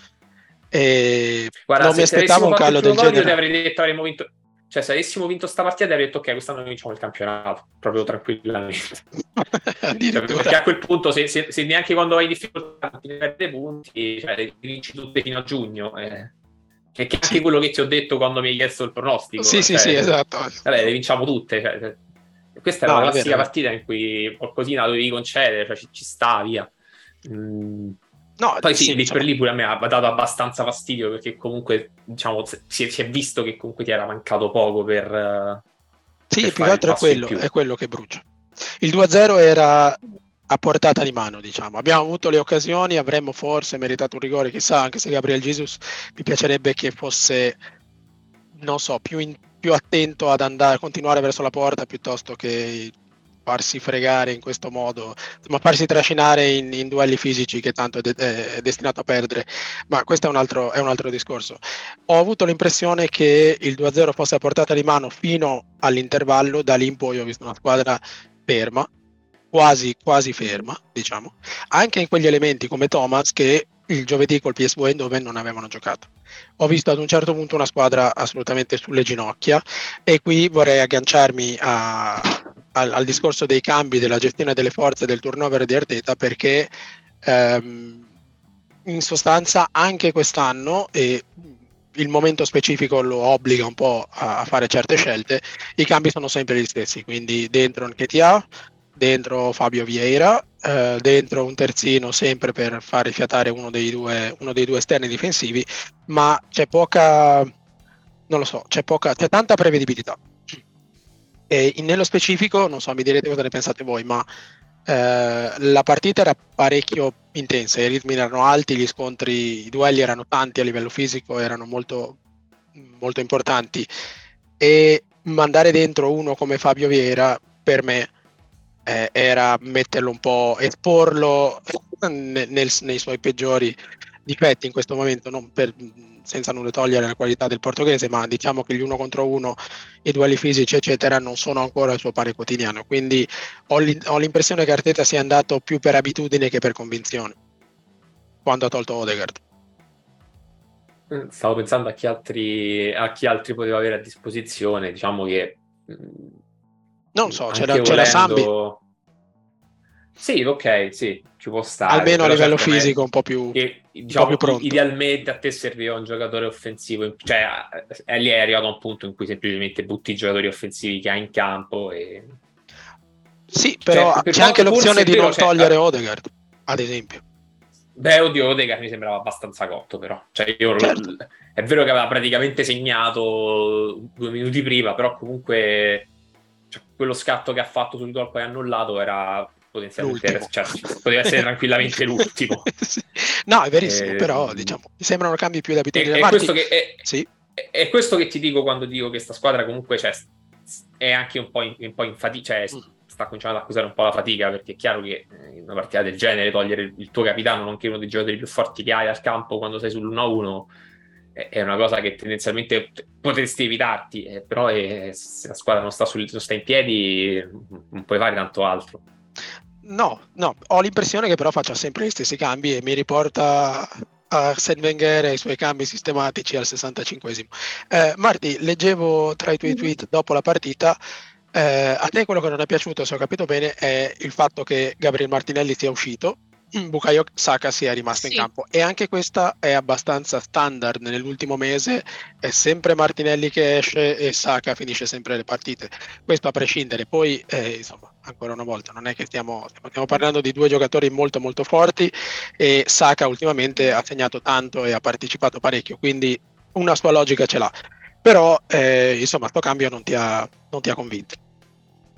Speaker 1: E Guarda, non mi aspettavo un callo del genere. Io
Speaker 3: ti avrei detto avremmo vinto cioè, se avessimo vinto sta partita, avrei detto ok, quest'anno vinciamo il campionato, proprio tranquillamente. cioè, perché a quel punto, se, se, se, neanche quando hai difficoltà ti perde punti, cioè, vinci tutte fino a giugno. Eh. Che, è anche quello che ti ho detto quando mi hai chiesto il pronostico.
Speaker 1: Sì, cioè, sì, sì, esatto.
Speaker 3: Vabbè, le vinciamo tutte. Cioè, cioè questa è no, una classica partita in cui qualcosina dovevi concedere, cioè ci, ci sta, via. Mm No, Poi sì, lì per lì pure a me ha dato abbastanza fastidio perché comunque diciamo, si, è, si è visto che comunque ti era mancato poco per...
Speaker 1: Eh, sì, per più che altro è quello, è quello che brucia. Il 2-0 era a portata di mano, diciamo. Abbiamo avuto le occasioni, avremmo forse meritato un rigore, chissà, anche se Gabriel Jesus mi piacerebbe che fosse, non so, più, in, più attento ad andare, a continuare verso la porta piuttosto che farsi fregare in questo modo, ma farsi trascinare in, in duelli fisici che tanto è, de- è, destinato a perdere. Ma questo è un, altro, è un altro discorso. Ho avuto l'impressione che il 2-0 fosse a portata di mano fino all'intervallo, da lì in poi ho visto una squadra ferma, quasi, quasi ferma, diciamo, anche in quegli elementi come Thomas che il giovedì col PSV Eindhoven non avevano giocato. Ho visto ad un certo punto una squadra assolutamente sulle ginocchia e qui vorrei agganciarmi a, al, al, discorso dei cambi, della gestione delle forze, del turnover di Arteta perché ehm, in sostanza anche quest'anno e il momento specifico lo obbliga un po' a, a fare certe scelte, i cambi sono sempre gli stessi, quindi dentro Nketia, dentro Fabio Vieira, eh, dentro un terzino sempre per fare fiatare uno dei, due, uno dei due esterni difensivi, ma c'è poca, non lo so, c'è, poca, c'è tanta prevedibilità. E nello specifico, non so, mi direte cosa ne pensate voi, ma eh, la partita era parecchio intensa, i ritmi erano alti, gli scontri, i duelli erano tanti a livello fisico, erano molto, molto importanti. E mandare dentro uno come Fabio Vieira per me eh, era metterlo un po', esporlo nel, nei suoi peggiori difetti in questo momento, per, senza nulla togliere la qualità del portoghese, ma diciamo che gli uno contro uno, i duelli fisici, eccetera, non sono ancora il suo pari quotidiano. Quindi ho, ho l'impressione che Arteta sia andato più per abitudine che per convinzione quando ha tolto Odegaard.
Speaker 3: Mm, stavo pensando a chi altri, a chi altri poteva avere a disposizione, diciamo che
Speaker 1: mm, non so, c'era, volendo... c'era Sambi.
Speaker 3: Sì, ok, sì, ci può stare.
Speaker 1: Almeno a livello fisico un po' più, che, diciamo, un po' più pronto.
Speaker 3: Idealmente a te serviva un giocatore offensivo, cioè è lì è arrivato a un punto in cui semplicemente butti i giocatori offensivi che ha in campo e...
Speaker 1: Sì, però cioè, c'è anche l'opzione di non togliere cioè, Odegaard, ad esempio.
Speaker 3: Beh, oddio, Odegaard mi sembrava abbastanza cotto, però. Cioè, io certo. è vero che aveva praticamente segnato due minuti prima, però comunque cioè, quello scatto che ha fatto sul gol poi annullato era potenzialmente cioè, poteva essere tranquillamente l'ultimo.
Speaker 1: sì. No, è verissimo, eh, però diciamo, mi sembrano cambi più da abitudine.
Speaker 3: È, è, questo che, è, sì. è, questo che ti dico quando dico che sta squadra comunque cioè, è anche un po' in, un po in fatica, cioè, mm. sta cominciando ad accusare un po' la fatica, perché è chiaro che in una partita del genere togliere il tuo capitano, nonché uno dei giocatori più forti che hai al campo quando sei sull'1-1 è una cosa che tendenzialmente potresti evitarti, eh, però è, se la squadra non sta, sul, non sta, in piedi non puoi fare tanto altro.
Speaker 1: No, no, ho l'impressione che però faccia sempre gli stessi cambi e mi riporta a Sen Wenger e ai suoi cambi sistematici al 65esimo. Eh, Marti, leggevo tra i tuoi mm-hmm. tweet dopo la partita, eh, a te quello che non è piaciuto, se ho capito bene, è il fatto che Gabriel Martinelli sia uscito Bukayo Saka sia rimasto sì. in campo. E anche questa è abbastanza standard. Nell'ultimo mese è sempre Martinelli che esce e Saka finisce sempre le partite. Questo a prescindere. Poi eh, insomma ancora una volta non è che stiamo, stiamo, parlando di due giocatori molto molto forti e Saka ultimamente ha segnato tanto e ha partecipato parecchio quindi una sua logica ce l'ha. Però eh, insomma questo cambio non ti ha, non ti ha convinto.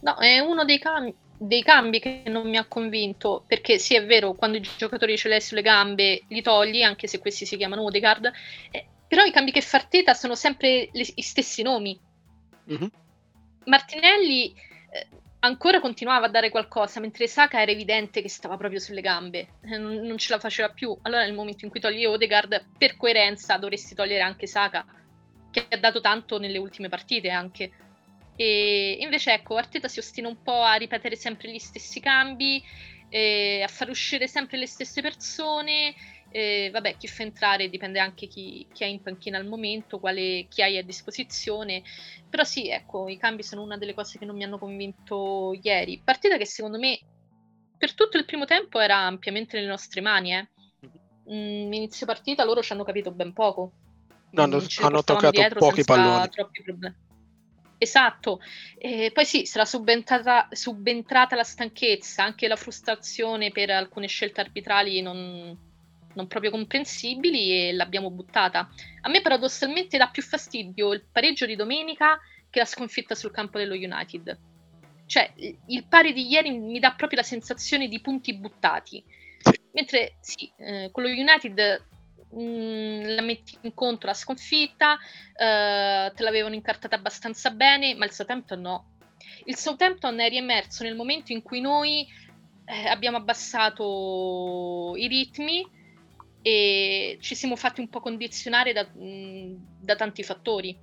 Speaker 2: No è uno dei cambi dei cambi che non mi ha convinto, perché sì è vero, quando i giocatori ce l'hai sulle gambe li togli, anche se questi si chiamano Odegaard, eh, però i cambi che fa Arteta sono sempre gli stessi nomi. Mm-hmm. Martinelli eh, ancora continuava a dare qualcosa, mentre Saka era evidente che stava proprio sulle gambe, eh, non, non, ce la faceva più. Allora nel momento in cui togli Odegaard, per coerenza dovresti togliere anche Saka, che ha dato tanto nelle ultime partite anche. E invece ecco, Arteta si ostina un po' a ripetere sempre gli stessi cambi, eh, a far uscire sempre le stesse persone. Eh, vabbè, chi fa entrare dipende anche chi, chi ha in panchina al momento, quale, chi hai a disposizione. Però sì, ecco, i cambi sono una delle cose che non mi hanno convinto ieri. Partita che secondo me per tutto il primo tempo era ampiamente nelle nostre mani. Eh. Mm, inizio partita loro ci hanno capito ben poco.
Speaker 1: No, hanno, hanno toccato pochi palloni.
Speaker 2: Troppi problemi. Esatto, e poi sì, sarà subentrata, subentrata, la stanchezza, anche la frustrazione per alcune scelte arbitrali non, non, proprio comprensibili e l'abbiamo buttata. A me paradossalmente dà più fastidio il pareggio di domenica che la sconfitta sul campo dello United. Cioè, il pari di ieri mi dà proprio la sensazione di punti buttati. Mentre sì, eh, con lo United mh, mm, la metti in conto la sconfitta, uh, te l'avevano incartata abbastanza bene, ma il Southampton no. Il Southampton è riemerso nel momento in cui noi eh, abbiamo abbassato i ritmi e ci siamo fatti un po' condizionare da, mh, mm, da tanti fattori.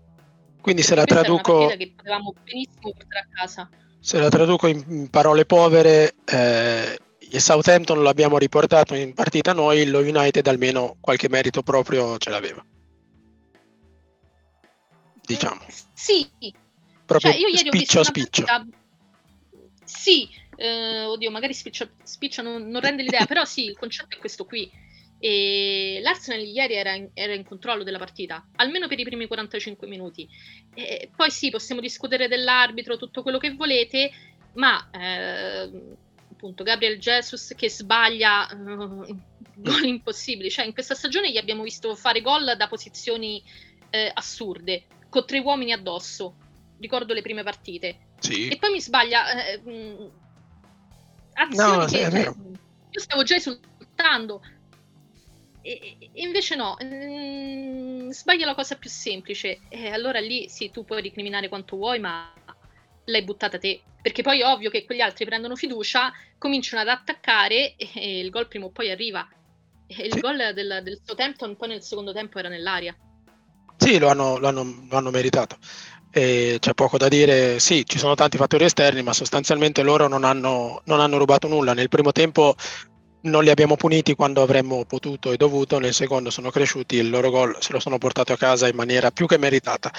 Speaker 1: Quindi se la traduco...
Speaker 2: che potevamo benissimo portare a casa.
Speaker 1: Se la traduco in parole povere, eh, il Southampton l'abbiamo riportato in partita noi, lo United almeno qualche merito proprio ce l'aveva. Diciamo.
Speaker 2: Sì.
Speaker 1: Proprio cioè, io ieri spiccio ho visto spiccio. Partita...
Speaker 2: Sì, eh, oddio, magari spiccio, spiccio non, non, rende l'idea, però sì, il concetto è questo qui. E l'Arsenal ieri era in, era in, controllo della partita, almeno per i primi 45 minuti. E poi sì, possiamo discutere dell'arbitro, tutto quello che volete, ma eh, appunto Gabriel Jesus che sbaglia uh, gol impossibili. Cioè, in questa stagione gli abbiamo visto fare gol da posizioni eh, assurde, con tre uomini addosso. Ricordo le prime partite.
Speaker 1: Sì.
Speaker 2: E poi mi sbaglia. Eh, mh, mm, azioni no, che, cioè, io stavo già esultando. E, e invece no, mh, mm, sbaglia la cosa più semplice. E allora lì sì, tu puoi ricriminare quanto vuoi, ma l'hai buttata te. Perché poi è ovvio che quegli altri prendono fiducia, cominciano ad attaccare e, il gol prima o poi arriva. E il sì. gol del, del Southampton poi nel secondo tempo era nell'aria.
Speaker 1: Sì, lo hanno, lo hanno, lo hanno meritato. E c'è poco da dire, sì, ci sono tanti fattori esterni, ma sostanzialmente loro non hanno, non hanno rubato nulla. Nel primo tempo non li abbiamo puniti quando avremmo potuto e dovuto, nel secondo sono cresciuti, il loro gol se lo sono portato a casa in maniera più che meritata.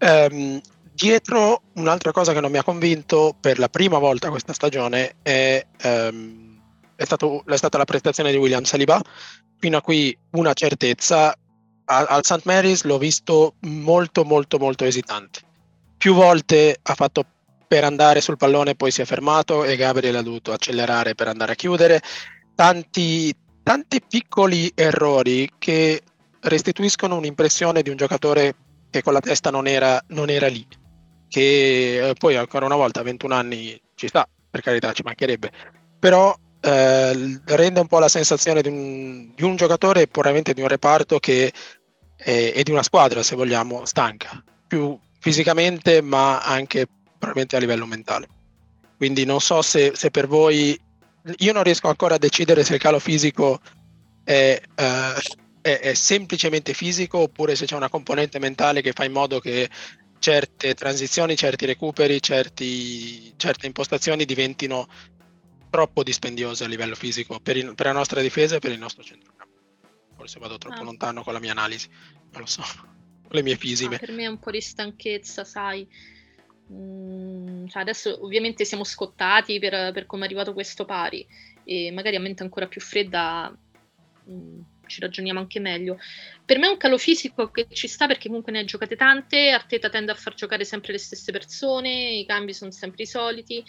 Speaker 1: Um, Dietro un'altra cosa che non mi ha convinto per la prima volta questa stagione è, um, è, stato, è stata la prestazione di William Saliba. Fino a qui una certezza. Al St. Mary's l'ho visto molto molto molto esitante. Più volte ha fatto per andare sul pallone, poi si è fermato e Gabriel ha dovuto accelerare per andare a chiudere. Tanti, tanti piccoli errori che restituiscono un'impressione di un giocatore che con la testa non era, non era lì che eh, poi ancora una volta a 21 anni ci sta, per carità ci mancherebbe, però eh, rende un po' la sensazione di un, di un giocatore e puramente di un reparto che è, è, di una squadra, se vogliamo, stanca, più fisicamente ma anche probabilmente a livello mentale. Quindi non so se, se per voi, io non riesco ancora a decidere se il calo fisico è, eh, è, è, semplicemente fisico oppure se c'è una componente mentale che fa in modo che certe transizioni, certi recuperi, certi, certe impostazioni diventino troppo dispendiose a livello fisico per, il, per la nostra difesa e per il nostro centrocampo. Forse vado troppo ah. lontano con la mia analisi, non lo so, le mie fisime.
Speaker 2: Ah, per me è un po' di stanchezza, sai. Mm, cioè adesso ovviamente siamo scottati per, per come è arrivato questo pari e magari a mente ancora più fredda mh, mm, ci ragioniamo anche meglio. Per me è un calo fisico che ci sta perché comunque ne ha giocate tante, Arteta tende a far giocare sempre le stesse persone, i cambi sono sempre i soliti,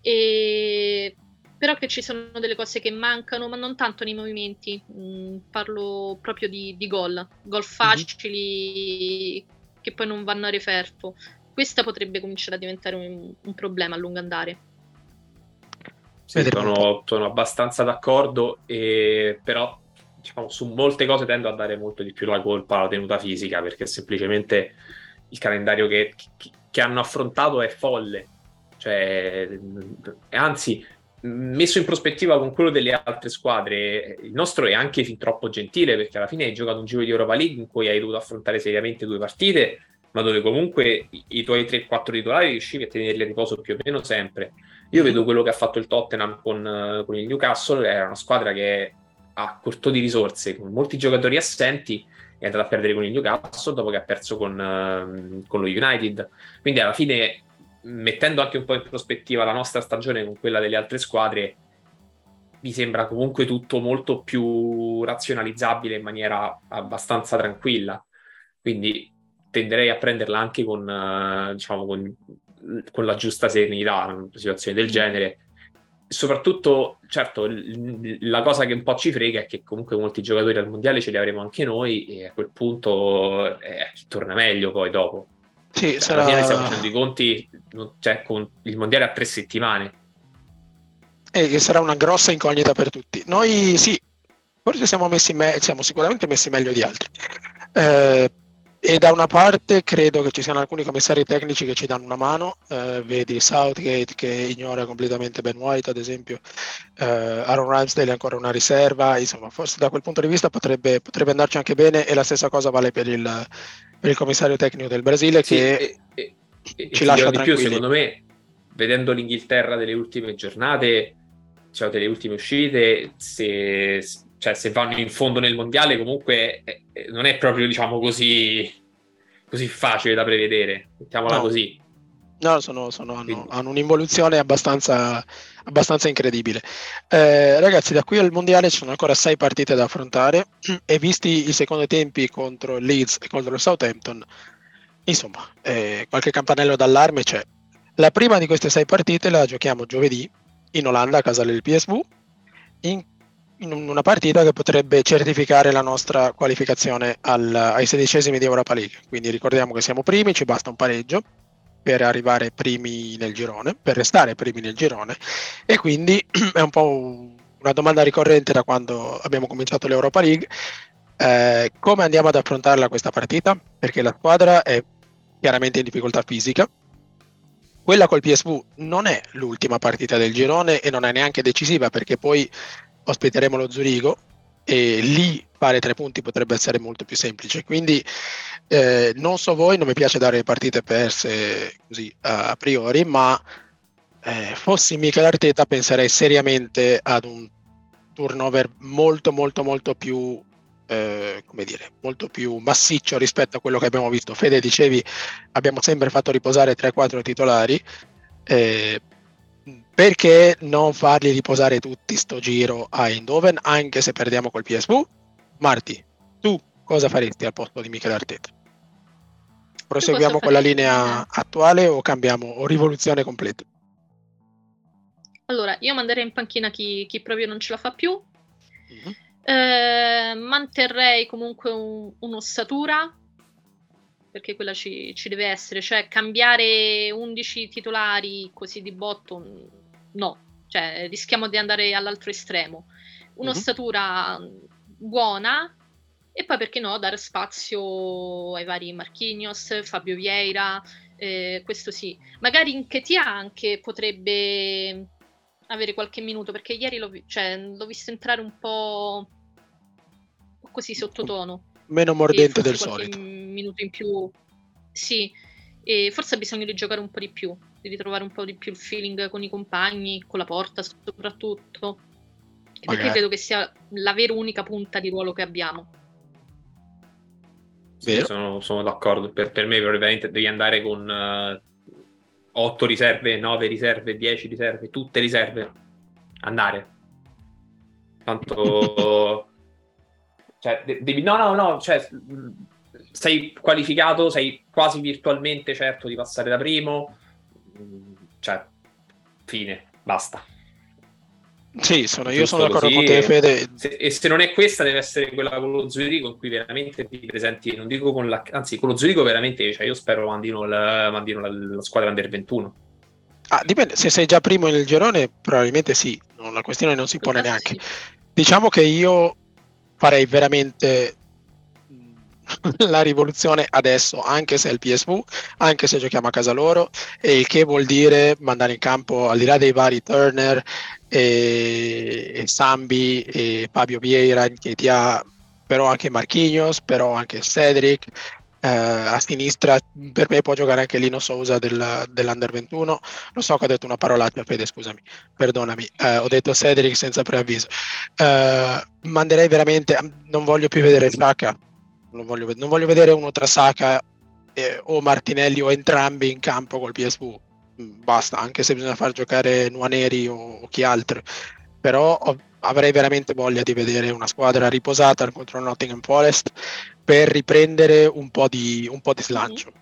Speaker 2: e... però che ci sono delle cose che mancano, ma non tanto nei movimenti, mm, parlo proprio di, di gol, gol mhm. facili mm-hmm. che poi non vanno a referto. Questa potrebbe cominciare a diventare un, un problema a lungo andare.
Speaker 3: Sì, sono, sono, abbastanza d'accordo, e, però diciamo, su molte cose tendo a dare molto di più la colpa alla tenuta fisica, perché semplicemente il calendario che, che, hanno affrontato è folle. Cioè, anzi, messo in prospettiva con quello delle altre squadre, il nostro è anche fin troppo gentile, perché alla fine hai giocato un giro di Europa League in cui hai dovuto affrontare seriamente due partite, ma dove comunque i tuoi 3-4 titolari riuscivi a tenerli a riposo più o meno sempre. Io vedo quello che ha fatto il Tottenham con, con il Newcastle, era una squadra che a corto di risorse, con molti giocatori assenti, è andata a perdere con il Newcastle dopo che ha perso con, uh, con lo United. Quindi alla fine, mettendo anche un po' in prospettiva la nostra stagione con quella delle altre squadre, mi sembra comunque tutto molto più razionalizzabile in maniera abbastanza tranquilla. Quindi tenderei a prenderla anche con, uh, diciamo, con, con la giusta serenità in una situazione del genere soprattutto, certo, la cosa che un po' ci frega è che comunque molti giocatori al mondiale ce li avremo anche noi e a quel punto eh, torna meglio poi dopo.
Speaker 1: Sì, cioè, sarà... Alla
Speaker 3: fine stiamo facendo i conti, cioè, con il mondiale a tre settimane.
Speaker 1: E che sarà una grossa incognita per tutti. Noi sì, forse siamo, messi me- siamo sicuramente messi meglio di altri. Eh, e da una parte credo che ci siano alcuni commissari tecnici che ci danno una mano, eh, vedi Southgate che ignora completamente Ben White ad esempio, eh, Aaron Ramsdale è ancora una riserva, insomma forse da quel punto di vista potrebbe, potrebbe andarci anche bene e la stessa cosa vale per il, per il commissario tecnico del Brasile sì, che e, e, e, ci lascia di più
Speaker 3: secondo me vedendo l'Inghilterra delle ultime giornate cioè delle ultime uscite se cioè se vanno in fondo nel mondiale comunque eh, eh, non è proprio diciamo così, così facile da prevedere, mettiamola no. così.
Speaker 1: No, sono, sono, hanno, hanno, un'involuzione abbastanza, abbastanza incredibile. Eh, ragazzi, da qui al mondiale ci sono ancora sei partite da affrontare e visti i secondi tempi contro il Leeds e contro il Southampton, insomma, eh, qualche campanello d'allarme c'è. La prima di queste sei partite la giochiamo giovedì in Olanda a casa del PSV, in in una partita che potrebbe certificare la nostra qualificazione al, ai sedicesimi di Europa League. Quindi ricordiamo che siamo primi, ci basta un pareggio per arrivare primi nel girone, per restare primi nel girone e quindi è un po' una domanda ricorrente da quando abbiamo cominciato l'Europa League. Eh, come andiamo ad affrontarla questa partita? Perché la squadra è chiaramente in difficoltà fisica. Quella col PSV non è l'ultima partita del girone e non è neanche decisiva perché poi ospiteremo lo Zurigo e lì fare tre punti potrebbe essere molto più semplice. Quindi eh, non so voi, non mi piace dare partite perse così a, priori, ma eh, fossi Michele Arteta penserei seriamente ad un turnover molto molto molto più eh, come dire, molto più massiccio rispetto a quello che abbiamo visto. Fede, dicevi, abbiamo sempre fatto riposare 3-4 titolari. Eh, perché non farli riposare tutti sto giro a Eindhoven anche se perdiamo col PSV? Marti, tu cosa faresti al posto di Michele Arteta? Proseguiamo con la linea attuale o cambiamo o rivoluzione completa?
Speaker 2: Allora, io manderei in panchina chi, chi proprio non ce la fa più. Mm-hmm. Eh, manterrei comunque un, un'ossatura perché quella ci, ci, deve essere, cioè cambiare 11 titolari così di botto, no, cioè rischiamo di andare all'altro estremo. Un'ossatura mm-hmm. buona e poi perché no dare spazio ai vari Marquinhos, Fabio Vieira, eh, questo sì. Magari in Ketia anche potrebbe avere qualche minuto perché ieri l'ho, cioè, l'ho visto entrare un po' così sottotono
Speaker 1: meno mordente del solito.
Speaker 2: Un minuto in più, sì, e forse ha bisogno di giocare un po' di più, di ritrovare un po' di più il feeling con i compagni, con la porta soprattutto. Perché credo che sia la vera unica punta di ruolo che abbiamo.
Speaker 3: Sì, sono, sono, d'accordo. Per, per, me, probabilmente devi andare con uh, eh, 8 riserve, 9 riserve, 10 riserve, tutte riserve. Andare. Tanto... cioè, devi... No, no, no, cioè, sei qualificato, sei quasi virtualmente certo di passare da primo. Cioè, fine, basta.
Speaker 1: Sì, sono, io sono d'accordo con te, Fede.
Speaker 3: Se, e se non è questa, deve essere quella con lo Zurigo, in cui veramente ti presenti, non dico con la... Anzi, con lo Zurigo veramente, cioè io spero mandino, la, mandino la, la squadra under 21.
Speaker 1: Ah, dipende, se sei già primo nel girone, probabilmente sì, la questione non si pone neanche. Diciamo che io farei veramente la rivoluzione adesso, anche se è il PSV, anche se giochiamo a casa loro, e il che vuol dire mandare in campo, al di là dei vari Turner e, e Sambi e Fabio Vieira ha però anche Marquinhos, però anche Cedric, eh, a sinistra per me può giocare anche Lino Sousa del, dell'Under 21 lo so che ho detto una parolaccia Fede scusami perdonami. Eh, ho detto Cedric senza preavviso. Eh, manderei veramente non voglio più vedere Saka non voglio, non voglio vedere uno tra Saka eh, o Martinelli o entrambi in campo col PSV. Mm, basta, anche se bisogna far giocare Nuaneri o, o chi altro. Però ho, avrei veramente voglia di vedere una squadra riposata contro Nottingham Forest per riprendere un po' di, un po di slancio.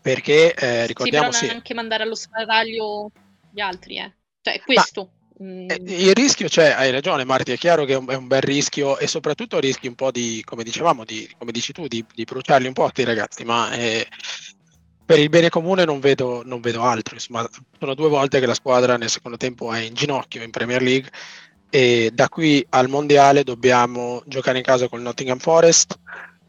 Speaker 1: Perché eh, ricordiamo
Speaker 2: sì, però sì. anche mandare allo sparaglio gli altri, eh. Cioè, questo.
Speaker 1: Mm. Eh, il rischio c'è, hai ragione Marti, è chiaro che è un, è un, bel rischio e soprattutto rischi un po' di, come dicevamo, di, come dici tu, di, di bruciarli un po' a questi ragazzi, ma eh, per il bene comune non vedo, non vedo altro. Insomma, sono due volte che la squadra nel secondo tempo è in ginocchio in Premier League e da qui al mondiale dobbiamo giocare in casa con il Nottingham Forest,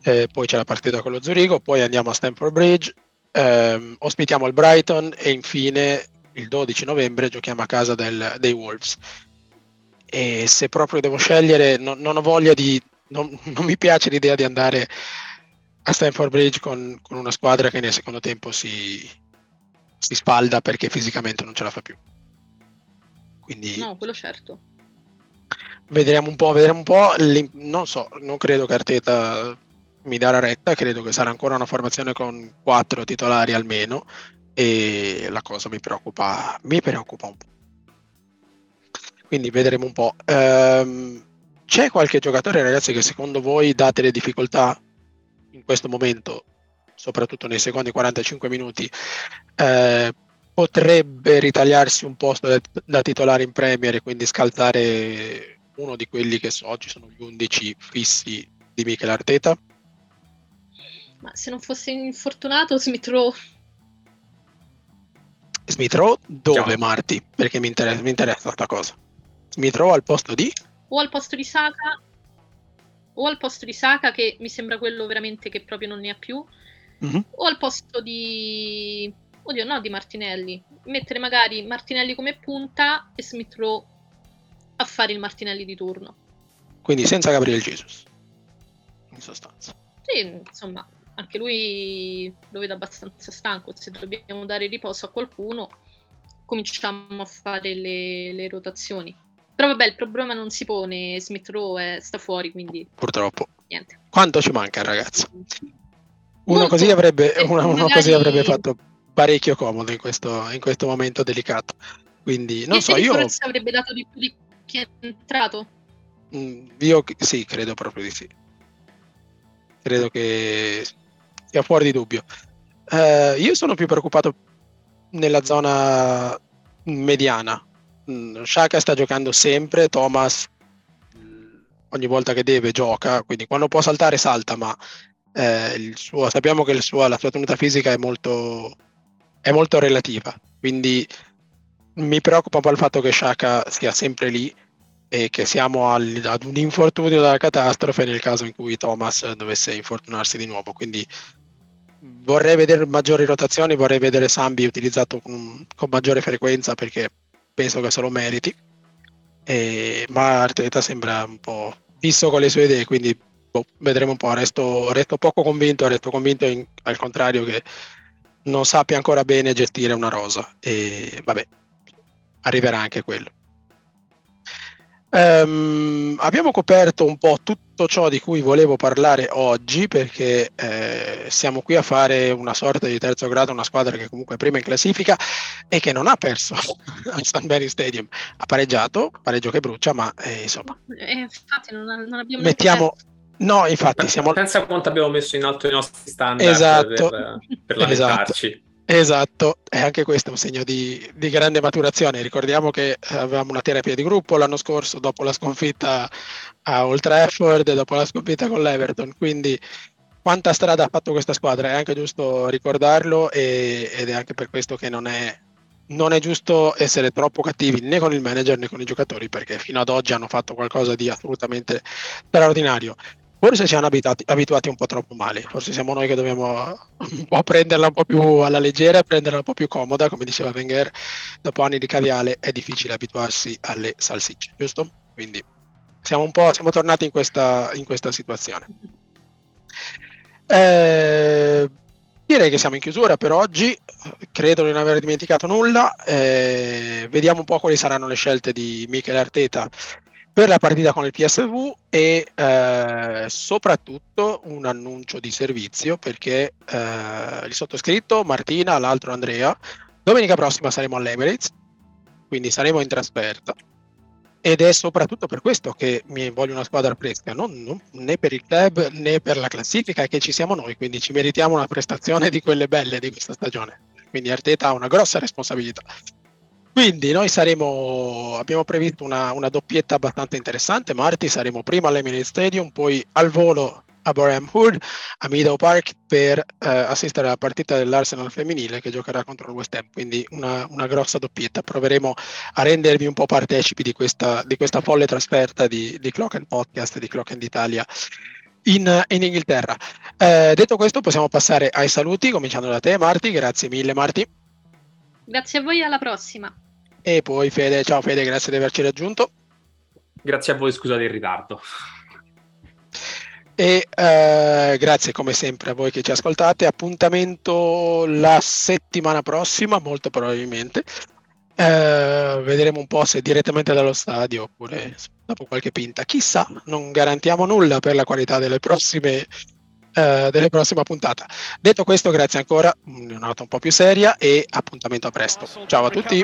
Speaker 1: eh, poi c'è la partita con lo Zurigo, poi andiamo a Stamford Bridge, ehm, ospitiamo il Brighton e infine il 12 novembre giochiamo a casa del, dei Wolves. E se proprio devo scegliere, no, non ho voglia di. Non, non, mi piace l'idea di andare a Stanford Bridge con, con una squadra che nel secondo tempo si, si, spalda perché fisicamente non ce la fa più. Quindi,
Speaker 2: no, quello certo.
Speaker 1: Vedremo un po', vedremo un po'. Non so, non credo che Arteta mi darà retta, credo che sarà ancora una formazione con quattro titolari almeno e la cosa mi preoccupa, mi preoccupa un po'. Quindi vedremo un po'. Ehm, c'è qualche giocatore, ragazzi, che secondo voi date le difficoltà in questo momento, soprattutto nei secondi 45 minuti, eh, potrebbe ritagliarsi un posto da, titolare in Premier e quindi scalzare uno di quelli che so, oggi sono gli 11 fissi di Michel Arteta?
Speaker 2: Ma se non fosse infortunato, Smith Rowe
Speaker 1: Smith Rowe dove Ciao. Marti? Perché mi interessa, mi interessa questa cosa. Smith Rowe al posto di?
Speaker 2: O al posto di Saka o al posto di Saka che mi sembra quello veramente che proprio non ne ha più mm-hmm. o al posto di oddio no di Martinelli mettere magari Martinelli come punta e Smith Rowe a fare il Martinelli di turno
Speaker 1: quindi senza Gabriel Jesus in sostanza
Speaker 2: sì insomma anche lui lo vedo abbastanza stanco, se dobbiamo dare riposo a qualcuno cominciamo a fare le, le rotazioni. Però vabbè, il problema non si pone, Smith Rowe sta fuori, quindi...
Speaker 1: Purtroppo.
Speaker 2: Niente.
Speaker 1: Quanto ci manca, ragazzo? Uno, così avrebbe, uno, uno magari... così avrebbe, fatto parecchio comodo in questo, in questo momento delicato. Quindi, non
Speaker 2: che
Speaker 1: so, io...
Speaker 2: Forse avrebbe dato di più di chi è entrato?
Speaker 1: Mm, io sì, credo proprio di sì. Credo che sia fuori di dubbio. Eh, io sono più preoccupato nella zona mediana. Mm, Shaka sta giocando sempre, Thomas mm, ogni volta che deve gioca, quindi quando può saltare salta, ma eh, suo, sappiamo che suo, la sua tenuta fisica è molto, è molto relativa, quindi mi preoccupa un po' il fatto che Shaka sia sempre lì e che siamo al, ad un infortunio dalla catastrofe nel caso in cui Thomas dovesse infortunarsi di nuovo. Quindi vorrei vedere maggiori rotazioni, vorrei vedere Sambi utilizzato con, con maggiore frequenza perché penso che se lo meriti. E, ma Arteta sembra un po' fisso con le sue idee, quindi boh, vedremo un po'. Resto, resto poco convinto, resto convinto in, al contrario che non sappia ancora bene gestire una rosa. E vabbè, arriverà anche quello. Um, abbiamo coperto un po' tutto ciò di cui volevo parlare oggi perché eh, siamo qui a fare una sorta di terzo grado, una squadra che comunque è prima in classifica e che non ha perso al. Mary Stadium. Ha pareggiato, pareggio che brucia, ma eh, insomma.
Speaker 2: Eh, infatti non, non abbiamo
Speaker 1: mettiamo, No, infatti siamo...
Speaker 3: Pensa quanto abbiamo messo in alto i nostri standard
Speaker 1: esatto,
Speaker 3: per, per lamentarci.
Speaker 1: Esatto. Esatto, e anche questo è un segno di, di, grande maturazione. Ricordiamo che avevamo una terapia di gruppo l'anno scorso dopo la sconfitta a Old Trafford e dopo la sconfitta con l'Everton, quindi quanta strada ha fatto questa squadra, è anche giusto ricordarlo e, ed è anche per questo che non è, non è giusto essere troppo cattivi né con il manager né con i giocatori perché fino ad oggi hanno fatto qualcosa di assolutamente straordinario. Forse ci hanno abituati, abituati, un po' troppo male, forse siamo noi che dobbiamo un po' prenderla un po' più alla leggera, prenderla un po' più comoda, come diceva Wenger, dopo anni di caviale è difficile abituarsi alle salsicce, giusto? Quindi siamo un po' siamo tornati in questa, in questa situazione. Eh, direi che siamo in chiusura per oggi, credo di non aver dimenticato nulla, eh, vediamo un po' quali saranno le scelte di Michele Arteta per la partita con il PSV e eh, soprattutto un annuncio di servizio perché eh, il sottoscritto, Martina, l'altro Andrea, domenica prossima saremo all'Emirates, quindi saremo in trasferta ed è soprattutto per questo che mi voglio una squadra fresca, non, non, né per il club né per la classifica, che ci siamo noi, quindi ci meritiamo una prestazione di quelle belle di questa stagione. Quindi Arteta ha una grossa responsabilità. Quindi noi saremo, abbiamo previsto una, una doppietta abbastanza interessante, marti saremo prima all'Emirates Stadium, poi al volo a Boreham Hood, a Meadow Park per eh, assistere alla partita dell'Arsenal femminile che giocherà contro il West Ham, quindi una, una, grossa doppietta. Proveremo a rendervi un po' partecipi di questa, di questa folle trasferta di, di Clock and Podcast, di Clock and Italia in, in Inghilterra. Eh, detto questo possiamo passare ai saluti, cominciando da te Marti, grazie mille Marti.
Speaker 2: Grazie a voi, alla prossima.
Speaker 1: E poi Fede, ciao Fede, grazie di averci raggiunto.
Speaker 3: Grazie a voi, scusate il ritardo.
Speaker 1: E eh, grazie come sempre a voi che ci ascoltate. Appuntamento la settimana prossima, molto probabilmente. Eh, vedremo un po' se direttamente dallo stadio oppure dopo qualche pinta. Chissà, non garantiamo nulla per la qualità delle prossime eh, delle prossime puntate. Detto questo, grazie ancora, una nota un po' più seria e appuntamento a presto. Ciao a tutti.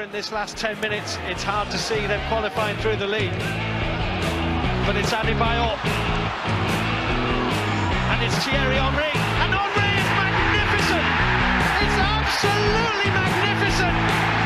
Speaker 1: absolutely magnificent!